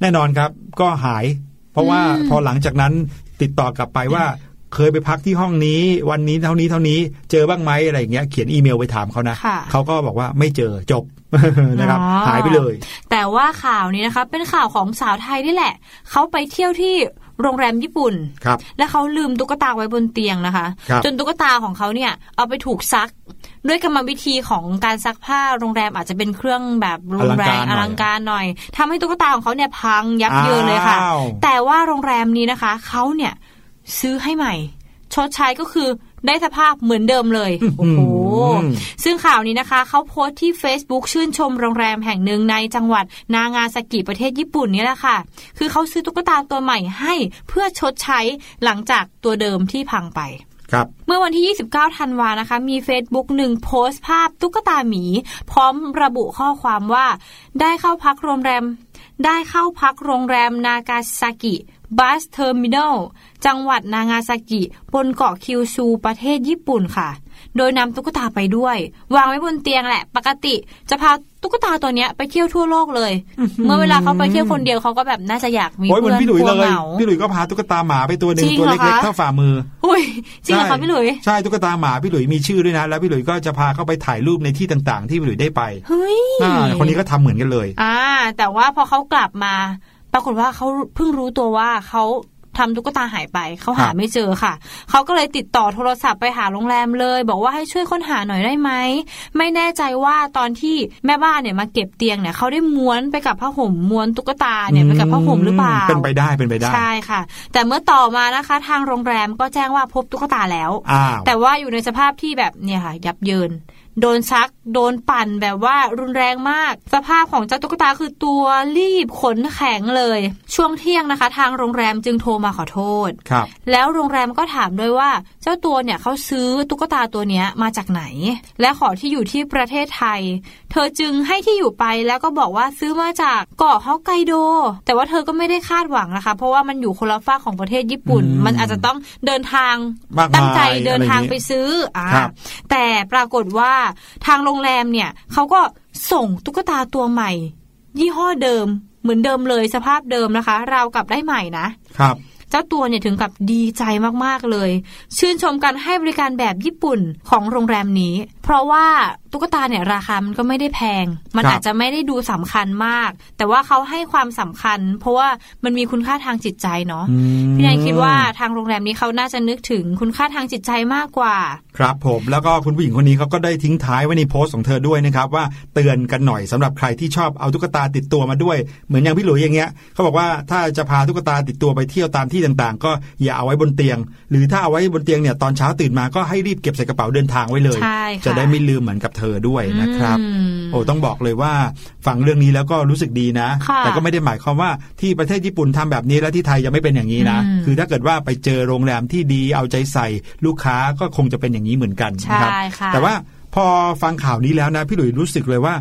แน่นอนครับก็หาย เพราะว่าพอหลังจากนั้นติดต่อกลับไปว่า เคยไปพักที่ห้องนี้ วันนี้เท่านี้เท่านี้เจอบ้างไหมอะไรอย่างเงี้ยเขียนอีเมลไปถามเขานะค่ะเขาก็บอกว่าไม่เจอจบนะครับอ๋อหายไปเลย แต่ว่าข่าวนี้นะคะเป็นข่าวของสาวไทยนี่แหละ เขาไปเที่ยวที่โรงแรมญี่ปุ่นครับและเขาลืมตุ๊กตาไว้บนเตียงนะคะครับจนตุ๊กตาของเขาเนี่ยเอาไปถูกซัก ด้วยกรรมวิธีของการซักผ้าโรงแรมอาจจะเป็นเครื่องแบบรุนแรงออลัลังงกาการรหน่อยทำให้ตุ๊กตาของเขาเนี่ยพังยับเยินเลยค่ะอ้าวแต่ว่าโรงแรมนี้นะคะเขาเนี่ย ซื้อให้ใหม่ ชดใช้ก็คือได้สภาพเหมือนเดิมเลย โอ้โหอืมซึ่งข่าวนี้นะคะ เขาโพสต์ที่ Facebook ชื่นชมโรงแรมแห่งหนึ่งในจังหวัด นางาซากิประเทศญี่ปุ่นนี่แหละค่ะ คือเขาซื้อตุ๊กตาตัวใหม่ให้เพื่อชดใช้หลังจากตัวเดิมที่พังไปครับเมื่อวันที่ 29 ธันวานะคะ มี Facebook หนึ่งโพสต์ภาพตุ๊กตาหมี พร้อมระบุข้อความว่า ได้เข้าพักโรงแรม ได้เข้าพักโรงแรมนากาซากิ Bus Terminal จังหวัดนางาซากิ บนเกาะคิวชูประเทศญี่ปุ่นค่ะ โดยนำตุ๊กตาไปด้วย วางไว้บนเตียงแหละ ปกติจะพาตุ๊กตาตัวเนี้ยไปเที่ยวทั่วโลกเลย เมื่อเวลาเขาไปเที่ยวคนเดียวเขาก็แบบน่าจะอยากมีโอ้ยเหมือเพื่อนนพี่หลุยกลัวเลยเหงาพี่หลุยก็พาตุ๊กตาหมาไปตัวหนึ่งจริงตัวเหรอเล็กคะๆเท่าฝ่ามืออุ้ยจริงเหรอใช่คะพี่หลุยใช่ตุ๊กตาหมาพี่หลุยมีชื่อด้วยนะ แล้วพี่หลุยก็จะพาเข้าไปถ่ายรูปในที่ต่างๆ ที่พี่หลุยได้ไปเฮ้ยอ่าคนนี้ก็ทำเหมือนกันเลย อ่า แต่ว่าพอเขากลับมา ปรากฏว่าเขาเพิ่งรู้ตัวว่าเขาทำตุ๊กตาหายไปเขาหาครับไม่เจอค่ะ เขาก็เลยติดต่อโทรศัพท์ไปหาโรงแรมเลย บอกว่าให้ช่วยค้นหาหน่อยได้ไหม ไม่แน่ใจว่าตอนที่แม่บ้านเนี่ยมาเก็บเตียงเนี่ยเขาได้ม้วนไปกับผ้าห่มม้วนตุ๊กตาเนี่ยไปกับผ้าห่มหรือเปล่า เป็นไปได้เป็นไปได้ ใช่ค่ะ แต่เมื่อต่อมานะคะ ทางโรงแรมก็แจ้งว่าพบตุ๊กตาแล้วอ้าวแต่ว่าอยู่ในสภาพที่แบบเนี่ยค่ะ ยับเยิน โดนซัก โดนปั่นแบบว่ารุนแรงมาก สภาพของเจ้าตุ๊กตาคือตัวรีบขนแข็งเลย ช่วงเที่ยงนะคะ ทางโรงแรมจึงโทรมาขอโทษ ครับ แล้วโรงแรมก็ถามด้วยว่า เจ้าตัวเนี่ยเขาซื้อตุ๊กตาตัวเนี้ยมาจากไหน และขอที่อยู่ที่ประเทศไทย เธอจึงให้ที่อยู่ไปแล้วก็บอกว่าซื้อมาจากเกาะฮอกไกโด แต่ว่าเธอก็ไม่ได้คาดหวังนะคะ เพราะว่ามันอยู่คนละฝั่งของประเทศญี่ปุ่นอืมมันอาจจะต้องเดินทางมากมายตั้งใจเดินทางอะไรอย่างงี้ไปซื้ออ่าครับแต่ปรากฏว่าทางโรงแรมเนี่ยเขาก็ส่งตุ๊กตาตัวใหม่ ยี่ห้อเดิม เหมือนเดิมเลยสภาพเดิมนะคะ เรากลับได้ใหม่นะครับ เจ้าตัวเนี่ยถึงกับดีใจมากๆเลย ชื่นชมการให้บริการแบบญี่ปุ่นของโรงแรมนี้ เพราะว่า ตุ๊กตาเนี่ยราคามันก็ไม่ได้แพง มันครับอาจจะไม่ได้ดูสำคัญมาก แต่ว่าเขาให้ความสำคัญ เพราะว่ามันมีคุณค่าทางจิตใจเนาะอืมพี่แนนคิดว่าทางโรงแรมนี้เขาน่าจะนึกถึงคุณค่าทางจิตใจมากกว่า ครับผมแล้วก็คุณผู้หญิงคนนี้เขาก็ได้ทิ้งท้ายไว้ในโพสต์ของเธอด้วยนะครับว่าเตือนกันหน่อยสำหรับใครที่ชอบเอาตุ๊กตาติดตัวมาด้วย เหมือนอย่างพี่หลุยอย่างเงี้ยเขาบอกว่าถ้าจะพาตุ๊กตาติดตัวไปเที่ยวตามที่ต่างๆ ก็อย่าเอาไว้บนเตียง หรือถ้าเอาไว้บนเตียงเนี่ยตอนเช้าตื่นมาก็ให้รีบเก็บใส่กระเป๋าเดินทางไว้เลยใช่ค่ะจะได้ไม่ลืมเหมือนกับเธอด้วยนะครับอืมโอ้ต้องบอกเลยว่าฟังเรื่องนี้แล้วก็รู้สึกดีนะค่ะแต่ก็ไม่ได้หมายความว่าที่ประเทศญี่ปุ่นทำแบบนี้แล้วที่ไทยจะไม่เป็นอย่างนี้นะอืมคือถ้าเกิดว่าไปเจอโรงแรมที่ดีเอาใจใส่ลูกค้าก็คงจะเป็นอย่างนี้เหมือนกันนะครับใช่ค่ะแต่ว่าพอฟังข่าวนี้แล้วนะพี่หลุยรู้สึกเลยว่า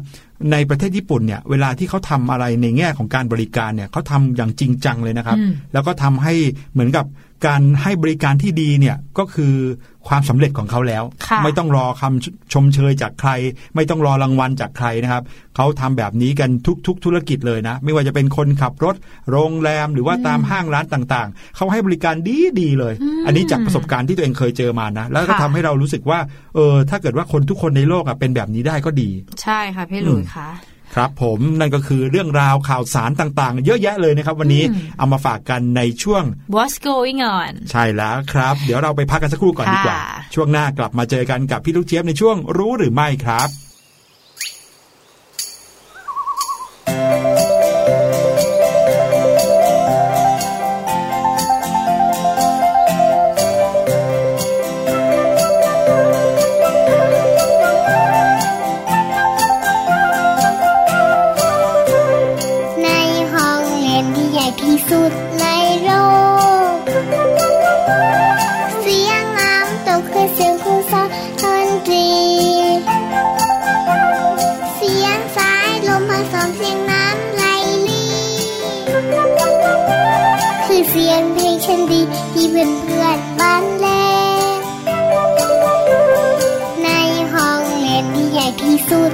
ในประเทศญี่ปุ่นเนี่ยเวลาที่เขาทำอะไรในแง่ของการบริการเนี่ยเขาทำอย่างจริงจังเลยนะครับอืมแล้วก็ทำให้เหมือนกับ การให้บริการที่ดีเนี่ยก็คือความสำเร็จของเขาแล้วค่ะไม่ต้องรอคำชมเชยจากใคร ไม่ต้องรอรางวัลจากใครนะครับเขาทำแบบนี้กันทุกๆ ธุรกิจเลยนะ ไม่ว่าจะเป็นคนขับรถ โรงแรมหรือว่าตามห้างร้านต่างๆ เขาให้บริการดีดีๆเลย อันนี้จากประสบการณ์ที่ตัวเองเคยเจอมานะ แล้วก็ค่ะทำให้เรารู้สึกว่าเออถ้าเกิดว่าคนทุกคนในโลกอะเป็นแบบนี้ได้ก็ดี ใช่ค่ะพี่หลุยค่ะ ครับผมนั่นก็คือเรื่องราวข่าวสารต่างๆ เยอะแยะเลยนะครับ วันนี้อืมเอามาฝากกันในช่วง What's going on ใช่แล้วครับ เดี๋ยวเราไปพักกันสักครู่ก่อนดีกว่าค่ะช่วงหน้ากลับมาเจอกันกับพี่ลูกเจี๊ยบในช่วงรู้หรือไม่ครับ มีเพื่อนเพื่อนบ้านเล็กในห้องเรียนที่ใหญ่ที่สุด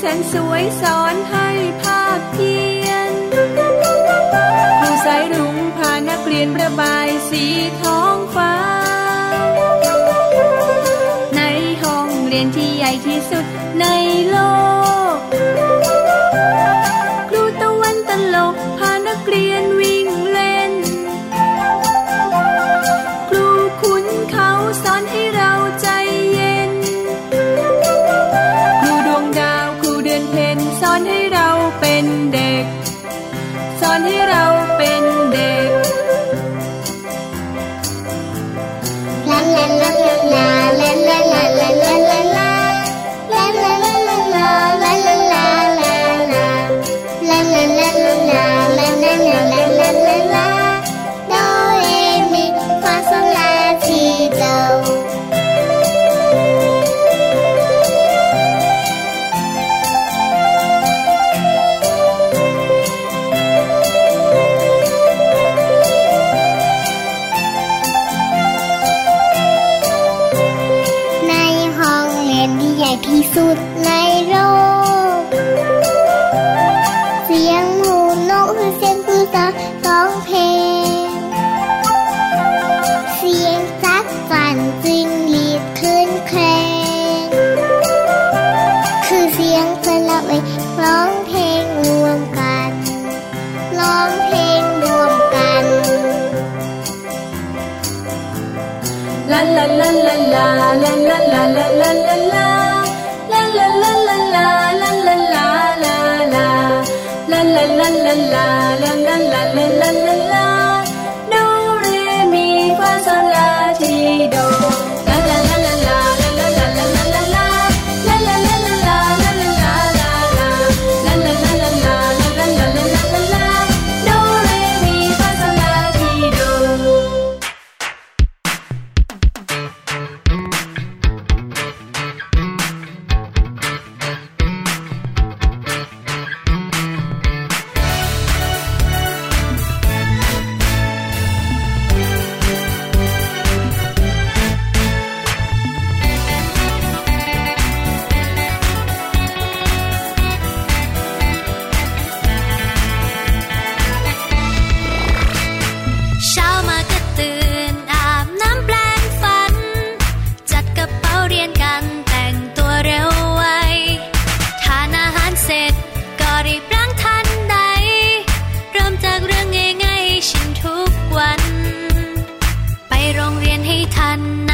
แสนสวยสอนให้ภาพเพียนผู้สายรุ้งพานักเรียนประบายสีท้องฟ้า ในห้องเรียนที่ใหญ่ที่สุดในโลก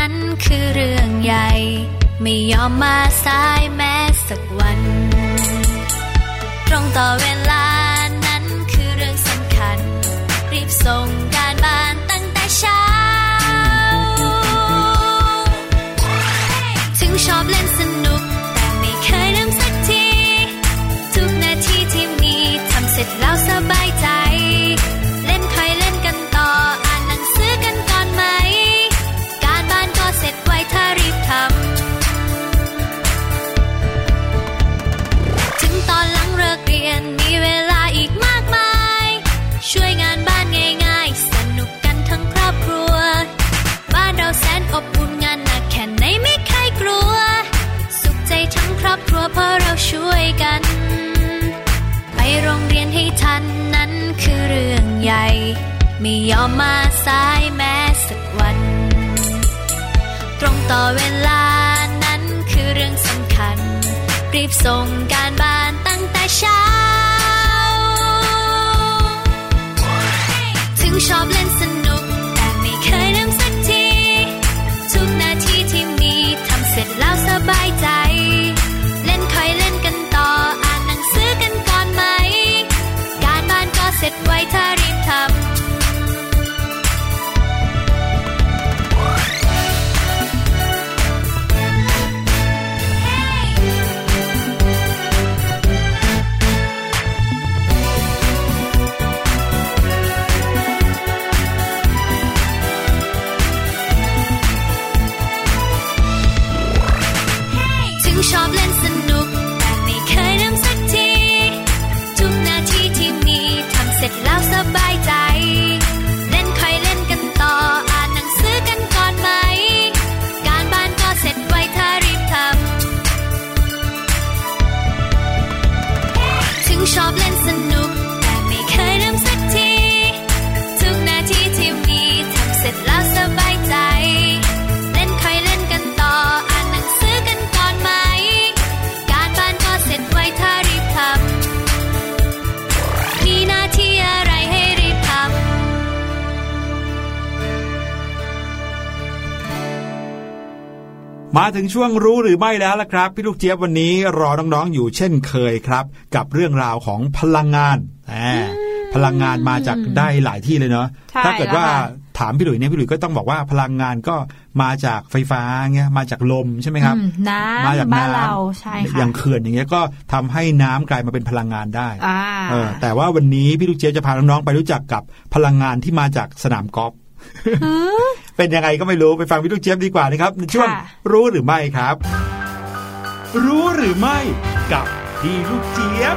นั้นคือเรื่องใหญ่ ไม่ยอมมาสายแม้สักวัน ตรงต่อเวลานั้นคือเรื่องสำคัญ รีบส่ง ยกัน ไปโรงเรียนให้ทันนั้นคือเรื่องใหญ่ ไม่ยอมมาสายแม้สักวัน ตรงต่อเวลานั้นคือเรื่องสำคัญ รีบส่งการบ้านตั้งแต่เช้า ถึงชอบเล่นสน มาถึงช่วงรู้หรือไม่แล้วล่ะครับ พี่ลูกเจี๊ยบวันนี้รอน้องๆอยู่เช่นเคยครับ กับเรื่องราวของพลังงานอ่าพลังงานมาจากได้หลายที่เลยเนาะใช่ถ้าเกิดว่าแล้วค่ะถามพี่หลุยเนี่ยพี่หลุยก็ต้องบอกว่าพลังงานก็มาจากไฟฟ้าเงี้ยมาจากลมใช่ไหมครับอืมน้มาจากำบ้านน้ำเราใช่ค่ะอย่างเขื่อนอย่างเงี้ยก็ทำให้น้ำกลายมาเป็นพลังงานได้อ่าเออแต่ว่าวันนี้พี่ลูกเจี๊ยบจะพาน้องๆไปรู้จักกับพลังงานที่มาจากสนามกอล์ฟ เป็นยังไงก็ไม่รู้ไปฟังพี่ลูกเจี๊ยบดีกว่านะครับในช่วงค่ะรู้หรือไม่ครับ รู้หรือไม่กับพี่ลูกเจี๊ยบ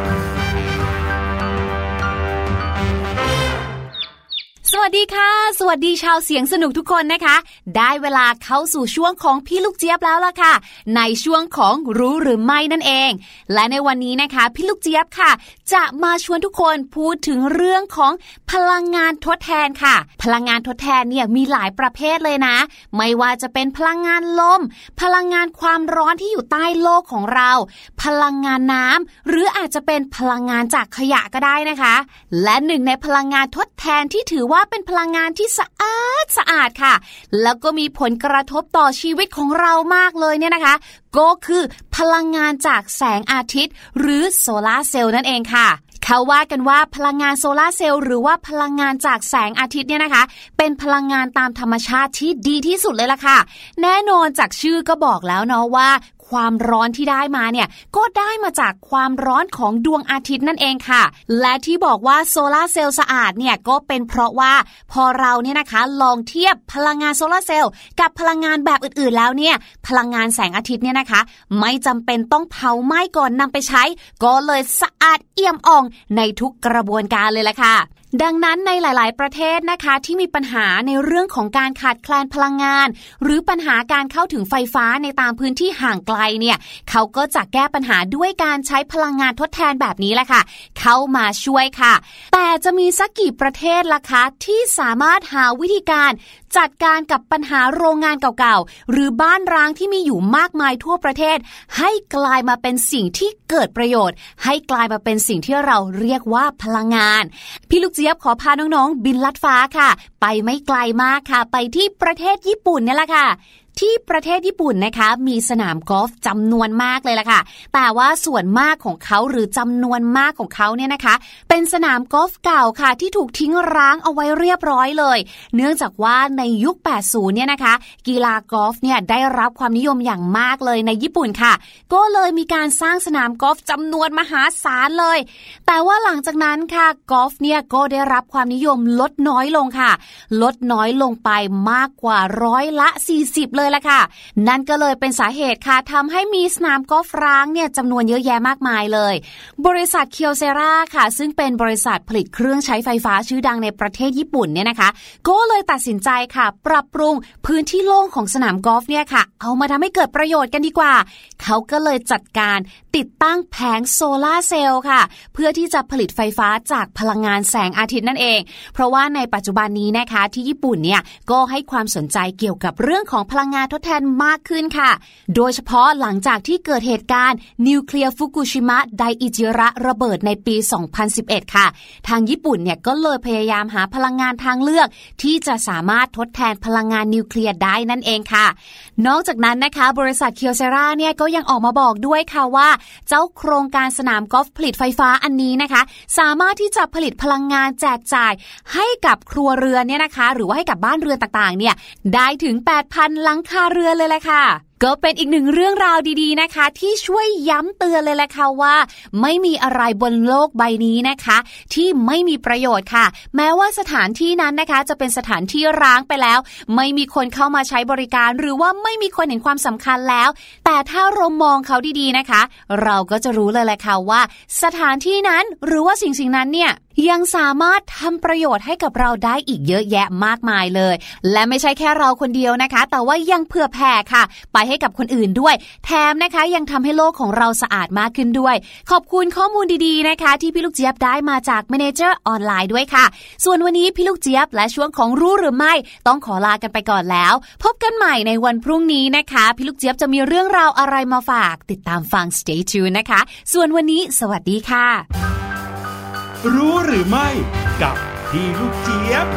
วัสดีค่ะ สวัสดีชาวเสียงสนุกทุกคนนะคะ ได้เวลาเข้าสู่ช่วงของพี่ลูกเจี๊ยบแล้วล่ะค่ะ ในช่วงของรู้หรือไม่นั่นเอง และในวันนี้นะคะ พี่ลูกเจี๊ยบค่ะ จะมาชวนทุกคนพูดถึงเรื่องของพลังงานทดแทนค่ะ พลังงานทดแทนเนี่ยมีหลายประเภทเลยนะ ไม่ว่าจะเป็นพลังงานลม พลังงานความร้อนที่อยู่ใต้โลกของเรา พลังงานน้ำหรืออาจจะเป็นพลังงานจากขยะก็ได้นะคะ และหนึ่งในพลังงานทดแทนที่ถือว่าเป็นพลังงานที่สะอาดสะอาดค่ะ แล้วก็มีผลกระทบต่อชีวิตของเรามากเลยเนี่ยนะคะ ก็คือพลังงานจากแสงอาทิตย์ หรือโซลาร์เซลล์นั่นเองค่ะเขาว่ากันว่าพลังงานโซลาร์เซลล์หรือว่าพลังงานจากแสงอาทิตย์เนี่ยนะคะ เป็นพลังงานตามธรรมชาติที่ดีที่สุดเลยล่ะค่ะ แน่นอนจากชื่อก็บอกแล้วเนาะว่า ความร้อนที่ได้มาเนี่ยก็ได้มาจากความร้อนของดวงอาทิตย์นั่นเองค่ะ และที่บอกว่าโซลาร์เซลล์สะอาดเนี่ยก็เป็นเพราะว่าพอเราเนี่ยนะคะลองเทียบพลังงานโซลาร์เซลล์กับพลังงานแบบอื่นๆแล้วเนี่ยพลังงานแสงอาทิตย์เนี่ยนะคะ ไม่จำเป็นต้องเผาไหม้ก่อนนำไปใช้ ก็เลยสะอาดเอี่ยมอ่องในทุกกระบวนการเลยล่ะค่ะ ดังนั้นในหลาย ๆ ประเทศนะคะที่มีปัญหาในเรื่องของการขาดแคลนพลังงาน หรือปัญหาการเข้าถึงไฟฟ้าในตามพื้นที่ห่างไกลเนี่ยเขาก็จะแก้ปัญหาด้วยการใช้พลังงานทดแทนแบบนี้แหละค่ะ เข้ามาช่วยค่ะ แต่จะมีสักกี่ประเทศล่ะคะที่สามารถหาวิธีการ จัดการกับปัญหาโรงงานเก่าๆ หรือบ้านร้างที่มีอยู่มากมายทั่วประเทศ ให้กลายมาเป็นสิ่งที่เกิดประโยชน์ ให้กลายมาเป็นสิ่งที่เราเรียกว่าพลังงาน พี่ลูกเจี๊ยบขอพาน้องๆ บินลัดฟ้าค่ะ ไปไม่ไกลมากค่ะ ไปที่ประเทศญี่ปุ่นเนี่ยแหละค่ะ ที่ประเทศญี่ปุ่นนะคะ มีสนามกอล์ฟจำนวนมากเลยล่ะค่ะ แต่ว่าส่วนมากของเขาหรือจำนวนมากของเขาเนี่ยนะคะ เป็นสนามกอล์ฟเก่าค่ะ ที่ถูกทิ้งร้างเอาไว้เรียบร้อยเลย เนื่องจากว่าในยุค 80 เนี่ยนะคะ กีฬากอล์ฟเนี่ยได้รับความนิยมอย่างมากเลยในญี่ปุ่นค่ะ ก็เลยมีการสร้างสนามกอล์ฟจำนวนมหาศาลเลย แต่ว่าหลังจากนั้นค่ะกอล์ฟเนี่ยก็ได้รับความนิยมลดน้อยลงค่ะ ลดน้อยลงไปมากกว่าร้อยละ 40 เลยละค่ะ นั่นก็เลยเป็นสาเหตุค่ะทำให้มีสนามกอล์ฟร้างเนี่ยจำนวนเยอะแยะมากมายเลย บริษัทเคียวเซราค่ะ ซึ่งเป็นบริษัทผลิตเครื่องใช้ไฟฟ้าชื่อดังในประเทศญี่ปุ่นเนี่ยนะคะ ก็เลยตัดสินใจค่ะ ปรับปรุงพื้นที่โล่งของสนามกอล์ฟเนี่ยค่ะ เอามาทำให้เกิดประโยชน์กันดีกว่า เขาก็เลยจัดการติดตั้งแผงโซลาร์เซลล์ค่ะ เพื่อที่จะผลิตไฟฟ้าจากพลังงานแสงอาทิตย์นั่นเอง เพราะว่าในปัจจุบันนี้นะคะที่ญี่ปุ่นเนี่ยก็ให้ความสนใจเกี่ยวกับเรื่องของพลังงานทดแทนมากขึ้นค่ะ โดยเฉพาะหลังจากที่เกิดเหตุการณ์นิวเคลียร์ฟุกุชิมะไดอิจิระระเบิดในปี 2011 ค่ะ ทางญี่ปุ่นเนี่ยก็เลยพยายามหาพลังงานทางเลือก ที่จะสามารถทดแทนพลังงานนิวเคลียร์ได้นั่นเองค่ะ นอกจากนั้นนะคะ บริษัทเคียวเซราเนี่ยก็ยังออกมาบอกด้วยค่ะว่า เจ้าโครงการสนามกอล์ฟผลิตไฟฟ้าอันนี้นะคะ สามารถที่จะผลิตพลังงานแจกจ่ายให้กับครัวเรือนเนี่ยนะคะ หรือว่าให้กับบ้านเรือนต่างๆเนี่ยได้ถึง 8,000 ลังคาเรือนเลยแหละค่ะก็เป็นอีกหนึ่งเรื่องราวดีๆนะคะ ที่ช่วยย้ำเตือนเลยแหละค่ะว่า ไม่มีอะไรบนโลกใบนี้นะคะ ที่ไม่มีประโยชน์ค่ะ แม้ว่าสถานที่นั้นนะคะ จะเป็นสถานที่ร้างไปแล้ว ไม่มีคนเข้ามาใช้บริการ หรือว่าไม่มีคนเห็นความสำคัญแล้ว แต่ถ้าเรามองเขาดีๆนะคะ เราก็จะรู้เลยแหละค่ะว่า สถานที่นั้นหรือว่าสิ่งสิ่งนั้นเนี่ย ยังสามารถทำประโยชน์ให้กับเราได้อีกเยอะแยะมากมายเลย และไม่ใช่แค่เราคนเดียวนะคะ แต่ว่ายังเผื่อแผ่ค่ะ ไปให้กับคนอื่นด้วย แถมนะคะยังทำให้โลกของเราสะอาดมากขึ้นด้วย ขอบคุณข้อมูลดีๆนะคะ ที่พี่ลูกเจี๊ยบได้มาจาก Manager ออนไลน์ด้วยค่ะ ส่วนวันนี้พี่ลูกเจี๊ยบและช่วงของรู้หรือไม่ ต้องขอลากันไปก่อนแล้ว พบกันใหม่ในวันพรุ่งนี้นะคะ พี่ลูกเจี๊ยบจะมีเรื่องราวอะไรมาฝาก ติดตามฟัง Stay tuned นะคะ ส่วนวันนี้ สวัสดีค่ะ รู้หรือไม่กับพี่ลูกเจี๊ยบ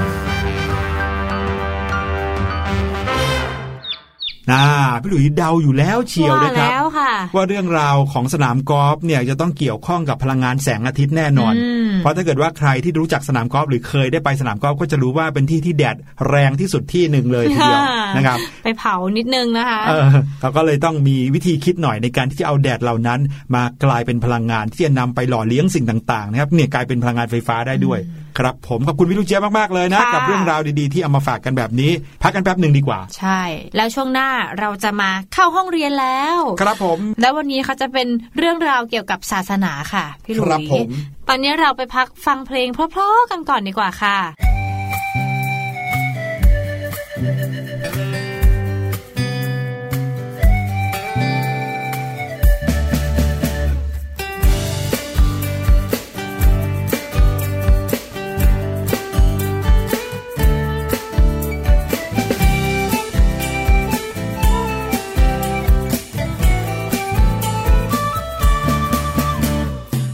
น่าพี่หลุยเดาอยู่แล้วเชียวว่านะครับแล้วค่ะว่าเรื่องราวของสนามกอล์ฟเนี่ยจะต้องเกี่ยวข้องกับพลังงานแสงอาทิตย์แน่นอนอืม เพราะถ้าเกิดว่าใครที่รู้จักสนามกอล์ฟหรือเคยได้ไปสนามกอล์ฟก็จะรู้ว่าเป็นที่ที่แดดแรงที่สุดที่หนึ่งเลยทีเดียวนะครับ ไปเผานิดนึงนะคะเออเขาก็เลยต้องมีวิธีคิดหน่อยในการที่จะเอาแดดเหล่านั้น มากลายเป็นพลังงานที่จะนำไปหล่อเลี้ยงสิ่งต่างๆนะครับเนี่ยกลายเป็นพลังงานไฟฟ้าได้ด้วยครับผมขอบคุณพี่ลูกเจี๊ยบมาก ๆ เลยนะค่ะกับเรื่องราวดีๆ ที่เอามาฝากกันแบบนี้ พักกันแป๊บหนึ่งดีกว่า ใช่ แล้วช่วงหน้าเราจะมาเข้าห้องเรียนแล้ว ครับผม แล้ววันนี้เขาจะเป็นเรื่องราวเกี่ยวกับศาสนาค่ะ พี่หลุครับยผม ตอนนี้เราไปพักฟังเพลงเพราะๆกันก่อนดีกว่าค่ะ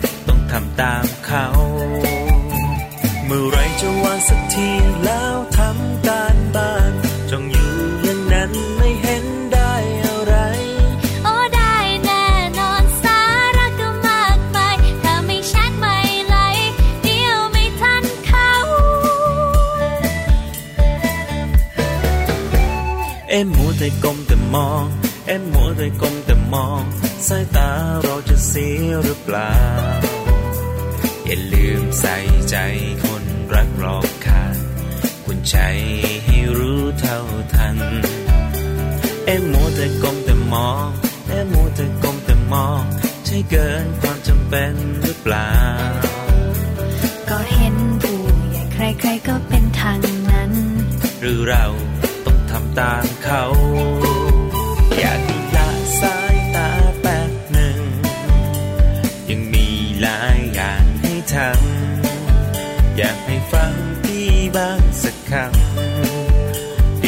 ต้อง ทำตามเขา เมื่อไรจะวางสักทีแล้วทำการบ้านจงอยู่อย่างนั้นไม่เห็นได้อะไร โอ้ได้แน่นอนสาระก็มากมายถ้าไม่ชัดไม่ไหลเดียวไม่ทันเขา เอ็มมัวแต่กลมแต่มอง เอ็มมัวแต่กลมแต่มอง สายตาเราจะเสียหรือเปล่า อย่าลืมใส่ใจคนรักรอบค่างคุณใจให้รู้เท่าทัน เอ็มมัวแต่กลมแต่มองเอ็มมัวแต่กลมแต่มอง ใช่เกินความจำเป็นหรือเปล่า ก็เห็นผู้ใหญ่ใครๆก็เป็นทางนั้น หรือเราต้องทำตามเขา อยาก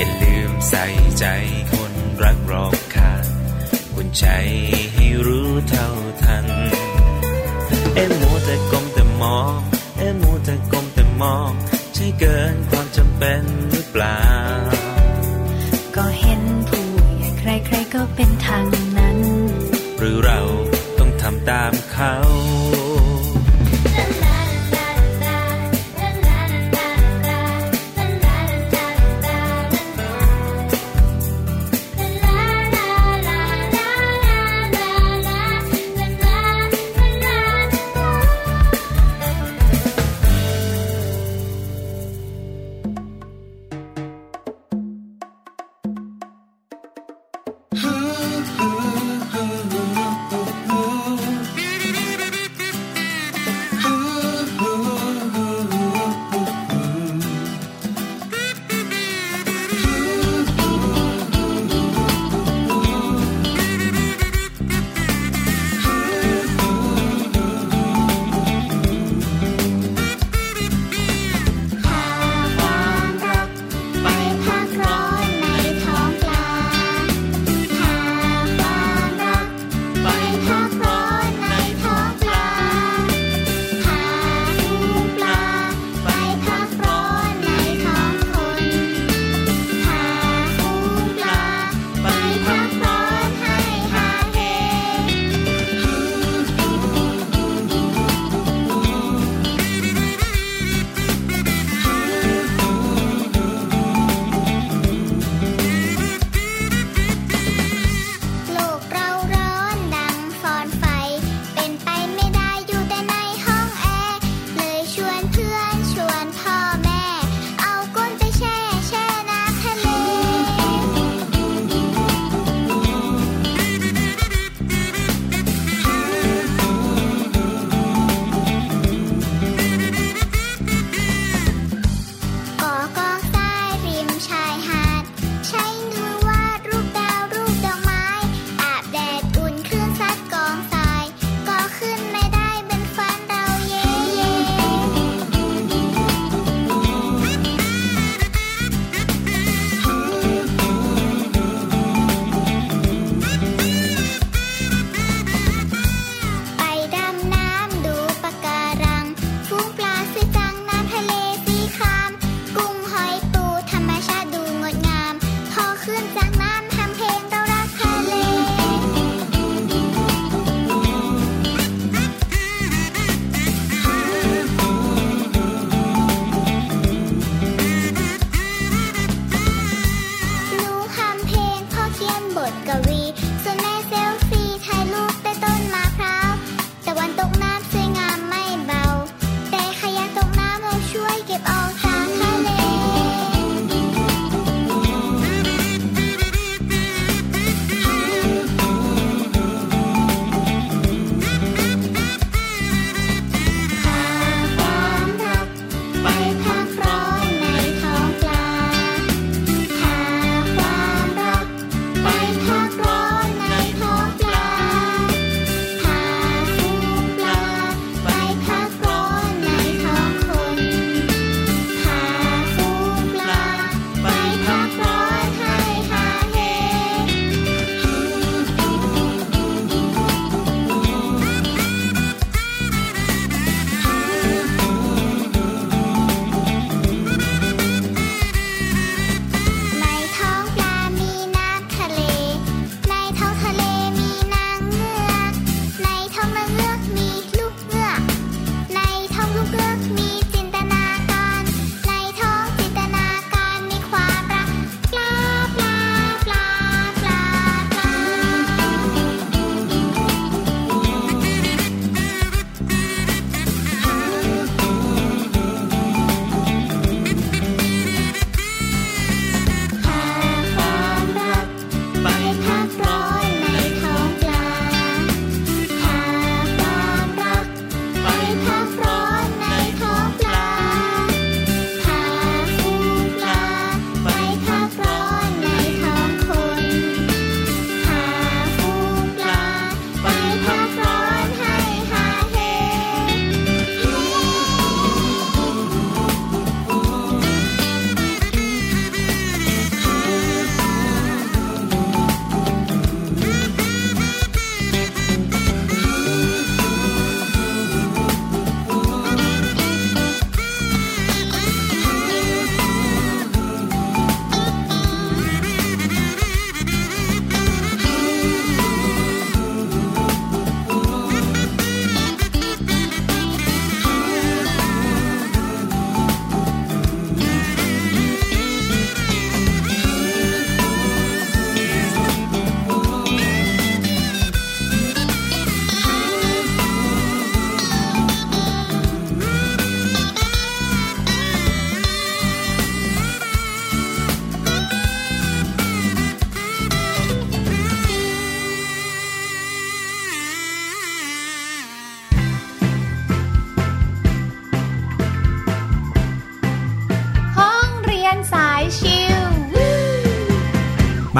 อย่าลืมใส่ใจคนรักรอบคางคุณใจให้รู้เท่าทัน เอ็มมัวแต่กลมแต่มอง เอ็มมัวแต่กลมแต่มอง ใช่เกินความจำเป็นหรือเปล่า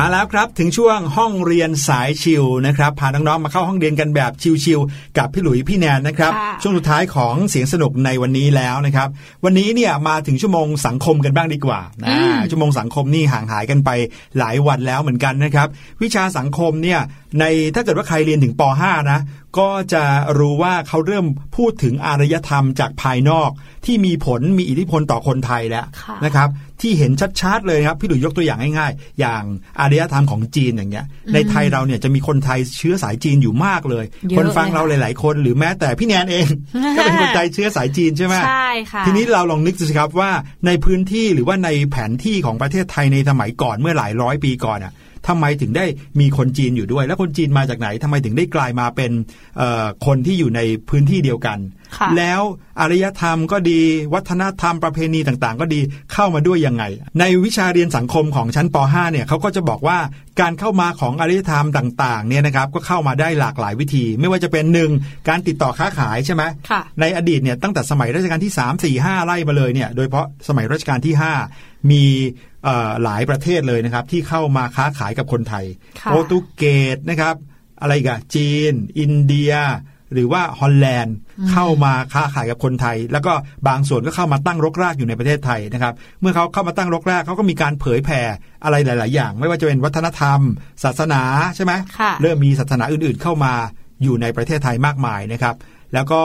มาแล้วครับถึงช่วงห้องเรียนสายชิวนะครับพาน้องๆมาเข้าห้องเรียนกันแบบชิวๆกับพี่หลุยพี่แนนนะครับค่ะช่วงสุดท้ายของเสียงสนุกในวันนี้แล้วนะครับ วันนี้เนี่ยมาถึงชั่วโมงสังคมกันบ้างดีกว่าอ่าชั่วโมงสังคมนี่ห่างหายกันไปหลายวันแล้วเหมือนกันนะครับ วิชาสังคมเนี่ยในถ้าเกิดว่าใครเรียนถึงป .5 นะ ก็จะรู้ว่าเขาเริ่มพูดถึงอารยธรรมจากภายนอก ที่มีผลมีอิทธิพลต่อคนไทยแล้วค่ะนะครับ ที่เห็นชัดๆเลยครับพี่หลุยยกตัวอย่างง่ายๆ อย่างอารยธรรมของจีนอย่างเงี้ย ในไทยเราเนี่ยจะมีคนไทยเชื้อสายจีนอยู่มากเลยเยอะคนฟังเลยเราหลาย ๆ คนหรือแม้แต่พี่แนนเอง ก็เป็นคนไทยเชื้อสายจีนใช่ไหมใช่ค่ะทีนี้เราลองนึกดูสิครับว่าในพื้นที่หรือว่าในแผนที่ของประเทศไทยในสมัยก่อนเมื่อหลายร้อยปีก่อนอะ ทำไมถึงได้มีคนจีนอยู่ด้วย และคนจีนมาจากไหนทำไมถึงได้กลายมาเป็นคนที่อยู่ในพื้นที่เดียวกัน แล้วอารยธรรมก็ดี วัฒนธรรมประเพณีต่างๆ ก็ดีเข้ามาด้วยยังไง ในวิชาเรียนสังคมของชั้นป .5 เนี่ยเขาก็จะบอกว่าการเข้ามาของอารยธรรมต่างๆเนี่ยนะครับก็เข้ามาได้หลากหลายวิธี ไม่ว่าจะเป็นหนึ่งการติดต่อค้าขายใช่ไหมค่ะในอดีตเนี่ยตั้งแต่สมัยรัชกาลที่ 3 4 5 ไล่มาเลยเนี่ยโดยเฉพาะสมัยรัชกาลที่ 5 มีเอ่อหลายประเทศเลยนะครับที่เข้ามาค้าขายกับคนไทยค่ะโปรตุเกสนะครับอะไรอีกันจีน อินเดีย หรือว่าฮอลแลนด์เข้ามาค้าขายกับคนไทย แล้วก็บางส่วนก็เข้ามาตั้งรกรากอยู่ในประเทศไทยนะครับ เมื่อเขาเข้ามาตั้งรกรากเขาก็มีการเผยแผ่อะไรหลาย ๆ อย่าง ไม่ว่าจะเป็นวัฒนธรรม ศาสนาใช่ไหมค่ะเริ่มมีศาสนาอื่น ๆ เข้ามาอยู่ในประเทศไทยมากมายนะครับ แล้วก็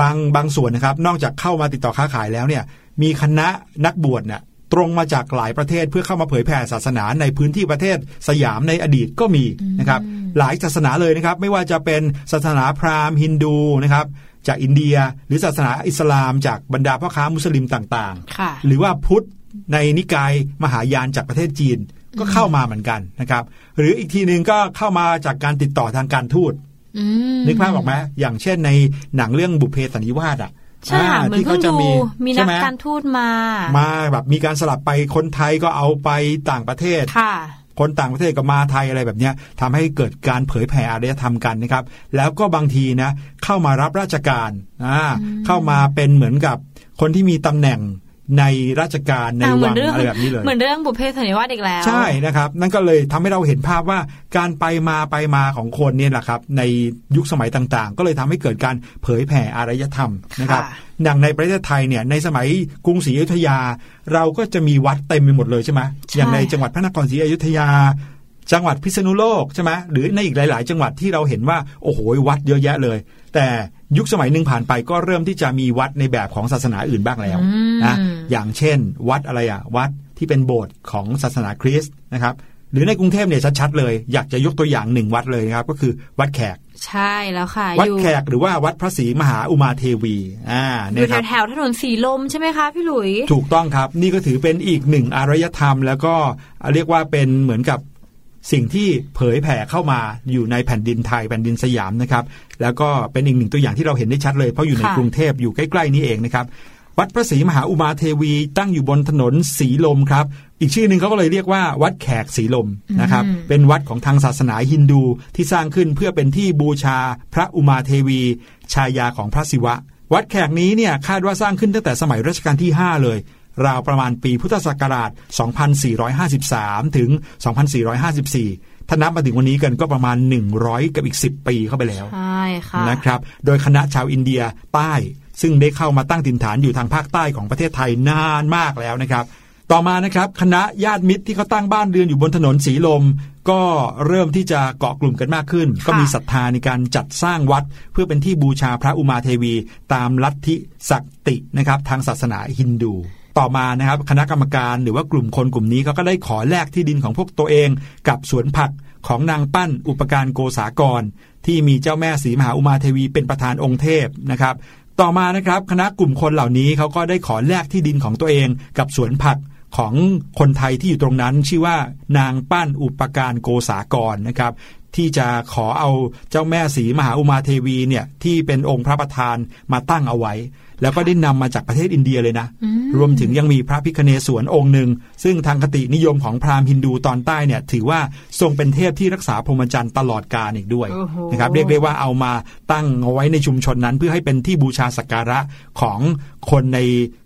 บางบางส่วนนะครับ นอกจากเข้ามาติดต่อค้าขายแล้วเนี่ยมีคณะนักบวชเนี่ย ตรงมาจากหลายประเทศเพื่อเข้ามาเผยแผ่ศาสนาในพื้นที่ประเทศสยามในอดีตก็มีนะครับหลายศาสนาเลยนะครับ ไม่ว่าจะเป็นศาสนาพราหมณ์ฮินดูนะครับจากอินเดียหรือศาสนาอิสลาม จากบรรดาพ่อค้ามุสลิมต่างค่ะๆหรือว่าพุทธในนิกายมหายานจากประเทศจีนก็เข้ามาเหมือนกันนะครับ หรืออีกทีหนึ่งก็เข้ามาจากการติดต่อทางการทูตอืมนึกภาพออกไหมอย่างเช่นในหนังเรื่องบุพเพสันนิวาสอะ ใช่ค่ะอ่าเหมือนที่เพิ่เขางจะดูมีมีใช่นักไหมการทูตมา มาแบบมีการสลับไปคนไทยก็เอาไปต่างประเทศค่ะคนต่างประเทศก็มาไทยอะไรแบบเนี้ยทำให้เกิดการเผยแผ่อารยธรรมกันนะครับ แล้วก็บางทีนะเข้ามารับราชการอ่าเข้ามาเป็นเหมือนกับคนที่มีตำแหน่ง ในราชการในอ่าเหมืวัอนงเรื่องอะไรแบบนี้เลยเหมือนเรื่องบุพเพสันนิวาสอีกแล้ว ใช่นะครับ นั่นก็เลยทำให้เราเห็นภาพว่าการไปมาไปมาของคนเนี่ยแหละครับ ในยุคสมัยต่างๆ ก็เลยทำให้เกิดการเผยแผ่อารยธรรมนะครับค่ะอย่างในประเทศไทยเนี่ยในสมัยกรุงศรีอยุธยา เราก็จะมีวัดเต็มไปหมดเลยใช่ไหมอย่างในจังหวัดพระนครศรีอยุธยาจังหวัดพิษณุโลกใช่ไหมหรือในอีกหลาย ๆ จังหวัดที่เราเห็นว่าโอ้โหวัดเยอะแยะเลย แต่ ยุคสมัยหนึ่งผ่านไปก็เริ่มที่จะมีวัดในแบบของศาสนาอื่นบ้างแล้วอืมนะอย่างเช่น วัดอะไรอะวัดที่เป็นโบสถ์ของศาสนาคริสต์นะครับหรือในกรุงเทพเนี่ยชัดๆเลย อยากจะยกตัวอย่างหนึ่งวัดเลยนะครับ ก็คือวัดแขก ใช่แล้วค่ะ วัดอยู่แขกหรือว่าวัดพระศรีมหาอุมาเทวีอ่าอเนี่ยยู่ครับแถวๆถนนสีลมใช่ไหมคะพี่หลุย ถูกต้องครับ นี่ก็ถือเป็นอีกหนึ่งอารยธรรม แล้วก็เรียกว่าเป็นเหมือนกับ สิ่งที่เผยแผ่เข้ามาอยู่ในแผ่นดินไทยแผ่นดินสยามนะครับ แล้วก็เป็นอีกหนึ่งตัวอย่างที่เราเห็นได้ชัดเลยเพราะอยู่ในค่ะกรุงเทพอยู่ใกล้ๆนี้เองนะครับ วัดพระศรีมหาอุมาเทวีตั้งอยู่บนถนนสีลมครับ อีกชื่อหนึ่งเขาก็เลยเรียกว่า วัดแขกสีลมนะครับ เป็นวัดของทางศาสนาฮินดูที่สร้างขึ้นเพื่อเป็นที่บูชาพระอุมาเทวี ชายาของพระศิวะ วัดแขกนี้เนี่ยคาดว่าสร้างขึ้นตั้งแต่สมัยรัชกาลที่ 5 เลย ราวประมาณปีพุทธศักราช 2453 ถึง 2454 ถ้านับมาถึงวันนี้กันก็ประมาณ 100 กับอีก 10 ปีเข้าไปแล้ว ใช่ค่ะนะครับ โดยคณะชาวอินเดียใต้ ซึ่งได้เข้ามาตั้งถิ่นฐานอยู่ทางภาคใต้ของประเทศไทยนานมากแล้วนะครับต่อมานะครับคณะญาติมิตรที่เขาตั้งบ้านเรือนอยู่บนถนนสีลม ก็เริ่มที่จะเกาะกลุ่มกันมากขึ้น ก็มีศรัทธาในการจัดสร้างวัด เพื่อเป็นที่บูชาพระอุมาเทวี ตามลัทธิศักตินะครับทางศาสนาฮินดู ต่อมานะครับคณะกรรมการหรือว่ากลุ่มคนกลุ่มนี้เขาก็ได้ขอแลกที่ดินของพวกตัวเอง กับสวนผักของนางปั้นอุปการโกษากร ที่มีเจ้าแม่ศรีมหาอุมาเทวีเป็นประธานองค์เทพนะครับ ต่อมานะครับคณะกลุ่มคนเหล่านี้เขาก็ได้ขอแลกที่ดินของตัวเอง กับสวนผักของคนไทยที่อยู่ตรงนั้น ชื่อว่านางปั้นอุปการโกษากรนะครับที่จะขอเอาเจ้าแม่ศรีมหาอุมาเทวีเนี่ยที่เป็นองค์พระประธานมาตั้งเอาไว้ แล้วก็ได้นำมาจากประเทศอินเดียเลยนะ รวมถึงยังมีพระพิคเนศวรองค์หนึ่ง ซึ่งทางคตินิยมของพราหมณ์ฮินดูตอนใต้เนี่ยถือว่าทรงเป็นเทพที่รักษาพรหมจรรย์ตลอดกาลอีกด้วยโอ้โหนะครับเรียกได้ว่าเอามาตั้งเอาไว้ในชุมชนนั้น เพื่อให้เป็นที่บูชาสักการะของคนใน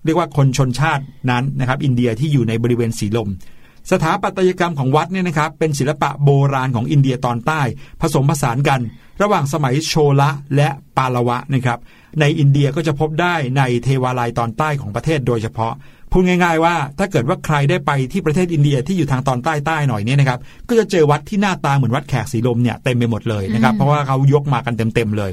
เรียกว่าคนชนชาตินั้นนะครับอินเดียที่อยู่ในบริเวณสีลมสถาปัตยกรรมของวัดเนี่ยนะครับเป็นศิลปะโบราณของอินเดียตอนใต้ ผสมผสานกัน ระหว่างสมัยโชละและปาละวะนะครับ ในอินเดียก็จะพบได้ในเทวาลัยตอนใต้ของประเทศโดยเฉพาะพูดง่ายๆว่าถ้าเกิดว่าใครได้ไปที่ประเทศอินเดียที่อยู่ทางตอนใต้ใต้หน่อยเนี่ยนะครับก็จะเจอวัดที่หน้าตาเหมือนวัดแขกสีลมเนี่ยเต็มไปหมดเลยนะครับเพราะว่าเขายกมากันเต็มๆเลย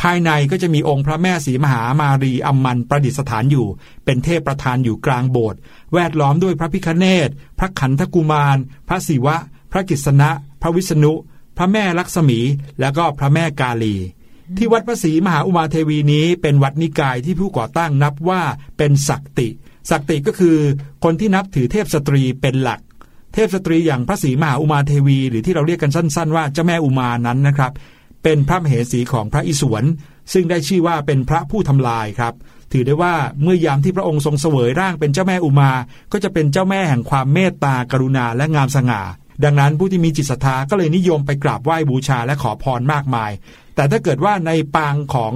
ภายในก็จะมีองค์พระแม่ศรีมหามารีอัมมันประดิษฐานอยู่ เป็นเทพประธานอยู่กลางโบสถ์แวดล้อมด้วยพระพิคเนตพระขันธกุมาร พระศิวะ พระกิษณะ พระวิษณุ พระแม่ลักษมี แล้วก็พระแม่กาลี ที่วัดพระศรีมหาอุมาเทวีนี้เป็นวัดนิกายที่ผู้ก่อตั้งนับว่าเป็นศักติ ศักติก็คือคนที่นับถือเทพสตรีเป็นหลัก เทพสตรีอย่างพระศรีมหาอุมาเทวี หรือที่เราเรียกกันสั้น ๆ ว่าเจ้าแม่อุมานั้นนะครับ เป็นพระมเหสีของพระอิศวรซึ่งได้ชื่อว่าเป็นพระผู้ทำลายครับ ถือได้ว่าเมื่อยามที่พระองค์ทรงเสวยร่างเป็นเจ้าแม่อุมา ก็จะเป็นเจ้าแม่แห่งความเมตตากรุณาและงามสง่าดังนั้นผู้ที่มีจิตศรัทธาก็เลยนิยมไปกราบไหว้บูชาและขอพรมากมาย แต่ถ้าเกิดว่าในปางของ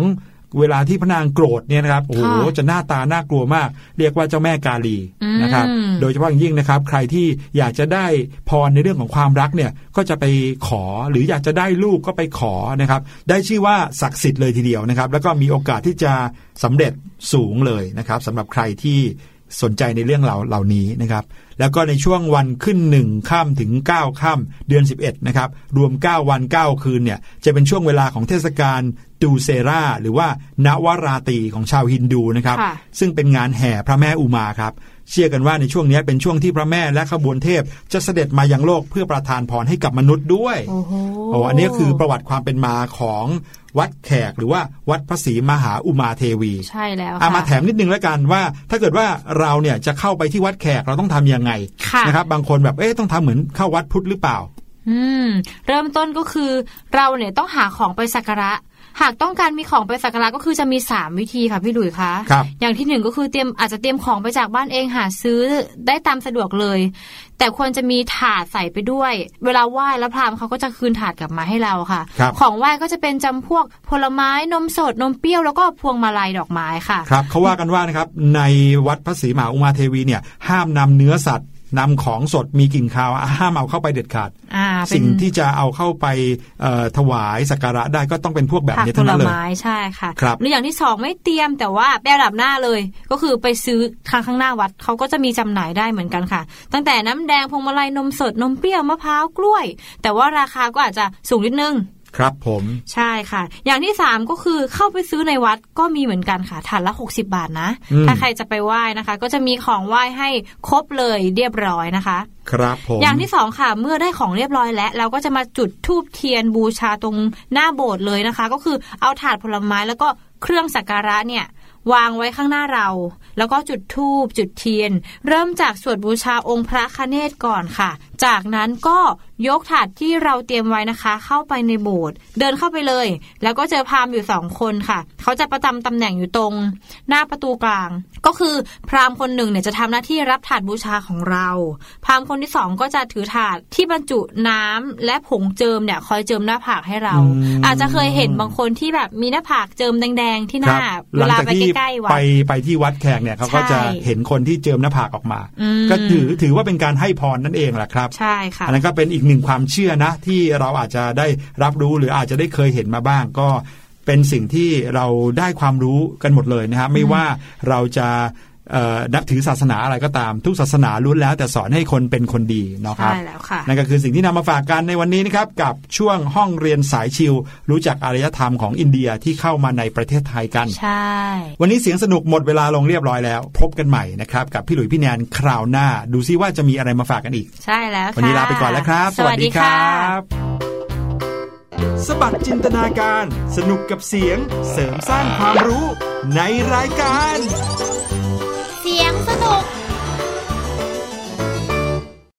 เวลาที่พระนางโกรธเนี่ยนะครับโอ้โหค่ะจะหน้าตาน่ากลัวมาก เรียกว่าเจ้าแม่กาลีนะครับอืมโดยเฉพาะอย่างยิ่งนะครับ ใครที่อยากจะได้พรในเรื่องของความรักเนี่ยก็จะไปขอหรืออยากจะได้ลูกก็ไปขอนะครับ ได้ชื่อว่าศักดิ์สิทธิ์เลยทีเดียวนะครับ แล้วก็มีโอกาสที่จะสำเร็จสูงเลยนะครับสำหรับใครที่สนใจในเรื่องเหล่าเหล่านี้นะครับ แล้วก็ในช่วงวันขึ้นหนึ่งข้ามถึง 9ค่ำเดือน 11นะครับรวม 9 วัน 9 คืนเนี่ยจะเป็นช่วงเวลาของเทศกาลดูเซราหรือว่านวราตรีของชาวฮินดูนะครับค่ะซึ่งเป็นงานแห่พระแม่อุมาครับเชื่อกันว่าในช่วงนี้เป็นช่วงที่พระแม่และขบวนเทพ จะเสด็จมายังโลกเพื่อประทานพรให้กับมนุษย์ด้วยโอ้โหโอ้อันนี้คือประวัติความเป็นมาของ วัดแขกหรือว่าวัดพระศรีมหาอุมาเทวี ใช่แล้วอะค่ะมาแถมนิดนึงแล้วกันว่า ถ้าเกิดว่าเราเนี่ยจะเข้าไปที่วัดแขกเราต้องทำยังไงค่ะนะครับบางคนแบบเอ๊ะต้องทำเหมือนเข้าวัดพุทธหรือเปล่า อืม เริ่มต้นก็คือเราเนี่ยต้องหาของไปสักการะ หากต้องการมีของไปสักการะก็คือจะมี 3 วิธีค่ะพี่หลุยส์คะครับอย่างที่หนึ่งก็คือเตรียมอาจจะเตรียมของไปจากบ้านเองหาซื้อได้ตามสะดวกเลย แต่ควรจะมีถาดใส่ไปด้วย เวลาไหว้แล้วพราหมณ์เขาก็จะคืนถาดกลับมาให้เราค่ะครับของไหว้ก็จะเป็นจำพวกผลไม้นมสดนมเปรี้ยวแล้วก็พวงมาลัยดอกไม้ค่ะครับเขาว่ากันว่านะครับในวัดพระศรีมหาอุมาเทวีเนี่ยห้ามนำเนื้อสัตว์ นำของสดมีกลิ่นคาวห้ามเอาเข้าไปเด็ดขาดอ่าเป็นสิ่งที่จะเอาเข้าไปเอ่อถวายสักการะได้ก็ต้องเป็นพวกแบบผักนี้ผทั้งลนั้นเลยไม้ใช่ค่ะครับหรืออย่างที่สองไม่เตรียมแต่ว่าไปอันดับหน้าเลย ก็คือไปซื้อทางข้างหน้าวัดเขาก็จะมีจำหน่ายได้เหมือนกันค่ะ ตั้งแต่น้ำแดงพวงมาลัยนมสดนมเปรี้ยวมะพร้าวกล้วย แต่ว่าราคาก็อาจจะสูงนิดนึง ครับผมใช่ค่ะ อย่างที่สามก็คือเข้าไปซื้อในวัดก็มีเหมือนกันค่ะถาดละ 60 บาทนะอืมถ้าใครจะไปไหว้นะคะ ก็จะมีของไหว้ให้ครบเลยเรียบร้อยนะคะ ครับผมอย่างที่สองค่ะ เมื่อได้ของเรียบร้อยแล้ว เราก็จะมาจุดธูปเทียนบูชาตรงหน้าโบสถ์เลยนะคะ ก็คือเอาถาดผลไม้แล้วก็เครื่องสักการะเนี่ยวางไว้ข้างหน้าเรา แล้วก็จุดธูปจุดเทียน เริ่มจากสวดบูชาองค์พระคเนศก่อนค่ะ จากนั้นก็ยกถาดที่เราเตรียมไว้นะคะ เข้าไปในโบสถ์เดินเข้าไปเลย แล้วก็เจอพราหมณ์อยู่สองคนค่ะ เขาจะประจำตำแหน่งอยู่ตรง หน้าประตูกลาง ก็คือพราหมณ์คนหนึ่งเนี่ยจะทำหน้าที่รับถาดบูชาของเรา พราหมณ์คนที่สองก็จะถือถาดที่บรรจุน้ำและผงเจิมเนี่ยคอยเจิมหน้าผากให้เรา อาจจะเคยเห็นบางคนที่แบบมีหน้าผากเจิมแดงๆที่หครัน้าบเวหลังลาจากไปที่ใกล้ๆวัไปดไปที่วัดแขกเนี่ยเขาก็ใช่จะเห็นคนที่เจิมหน้าผากออกมาอืมก็ถือถือว่าเป็นการให้พรนั่นเองแหละครับใช่ค่ะอันนั้นก็เป็นอีกหนึ่งความเชื่อนะ ที่เราอาจจะได้รับรู้หรืออาจจะได้เคยเห็นมาบ้างก็เป็นสิ่งที่เราได้ความรู้กันหมดเลยนะครับไม่ว่าเราจะ นับถือศาสนาอะไรก็ตาม ทุกศาสนาล้วนแล้ว แต่สอนให้คนเป็นคนดีเนาะครับใช่แล้วค่ะนั่นก็คือสิ่งที่นำมาฝากกันในวันนี้นะครับกับช่วงห้องเรียนสายชิว รู้จักอารยธรรมของอินเดียที่เข้ามาในประเทศไทยกันใช่วันนี้เสียงสนุกหมดเวลาลงเรียบร้อยแล้ว พบกันใหม่นะครับกับพี่หลุยพี่แนนคราวหน้า ดูซิว่าจะมีอะไรมาฝากกันอีก ใช่แล้วค่ะวันนี้ลาไปก่อนแล้วครับ สวัสดีค่ะสบัดจินตนาการ สนุกกับเสียงเสริมสร้างความรู้ในรายการ เสียงสนุก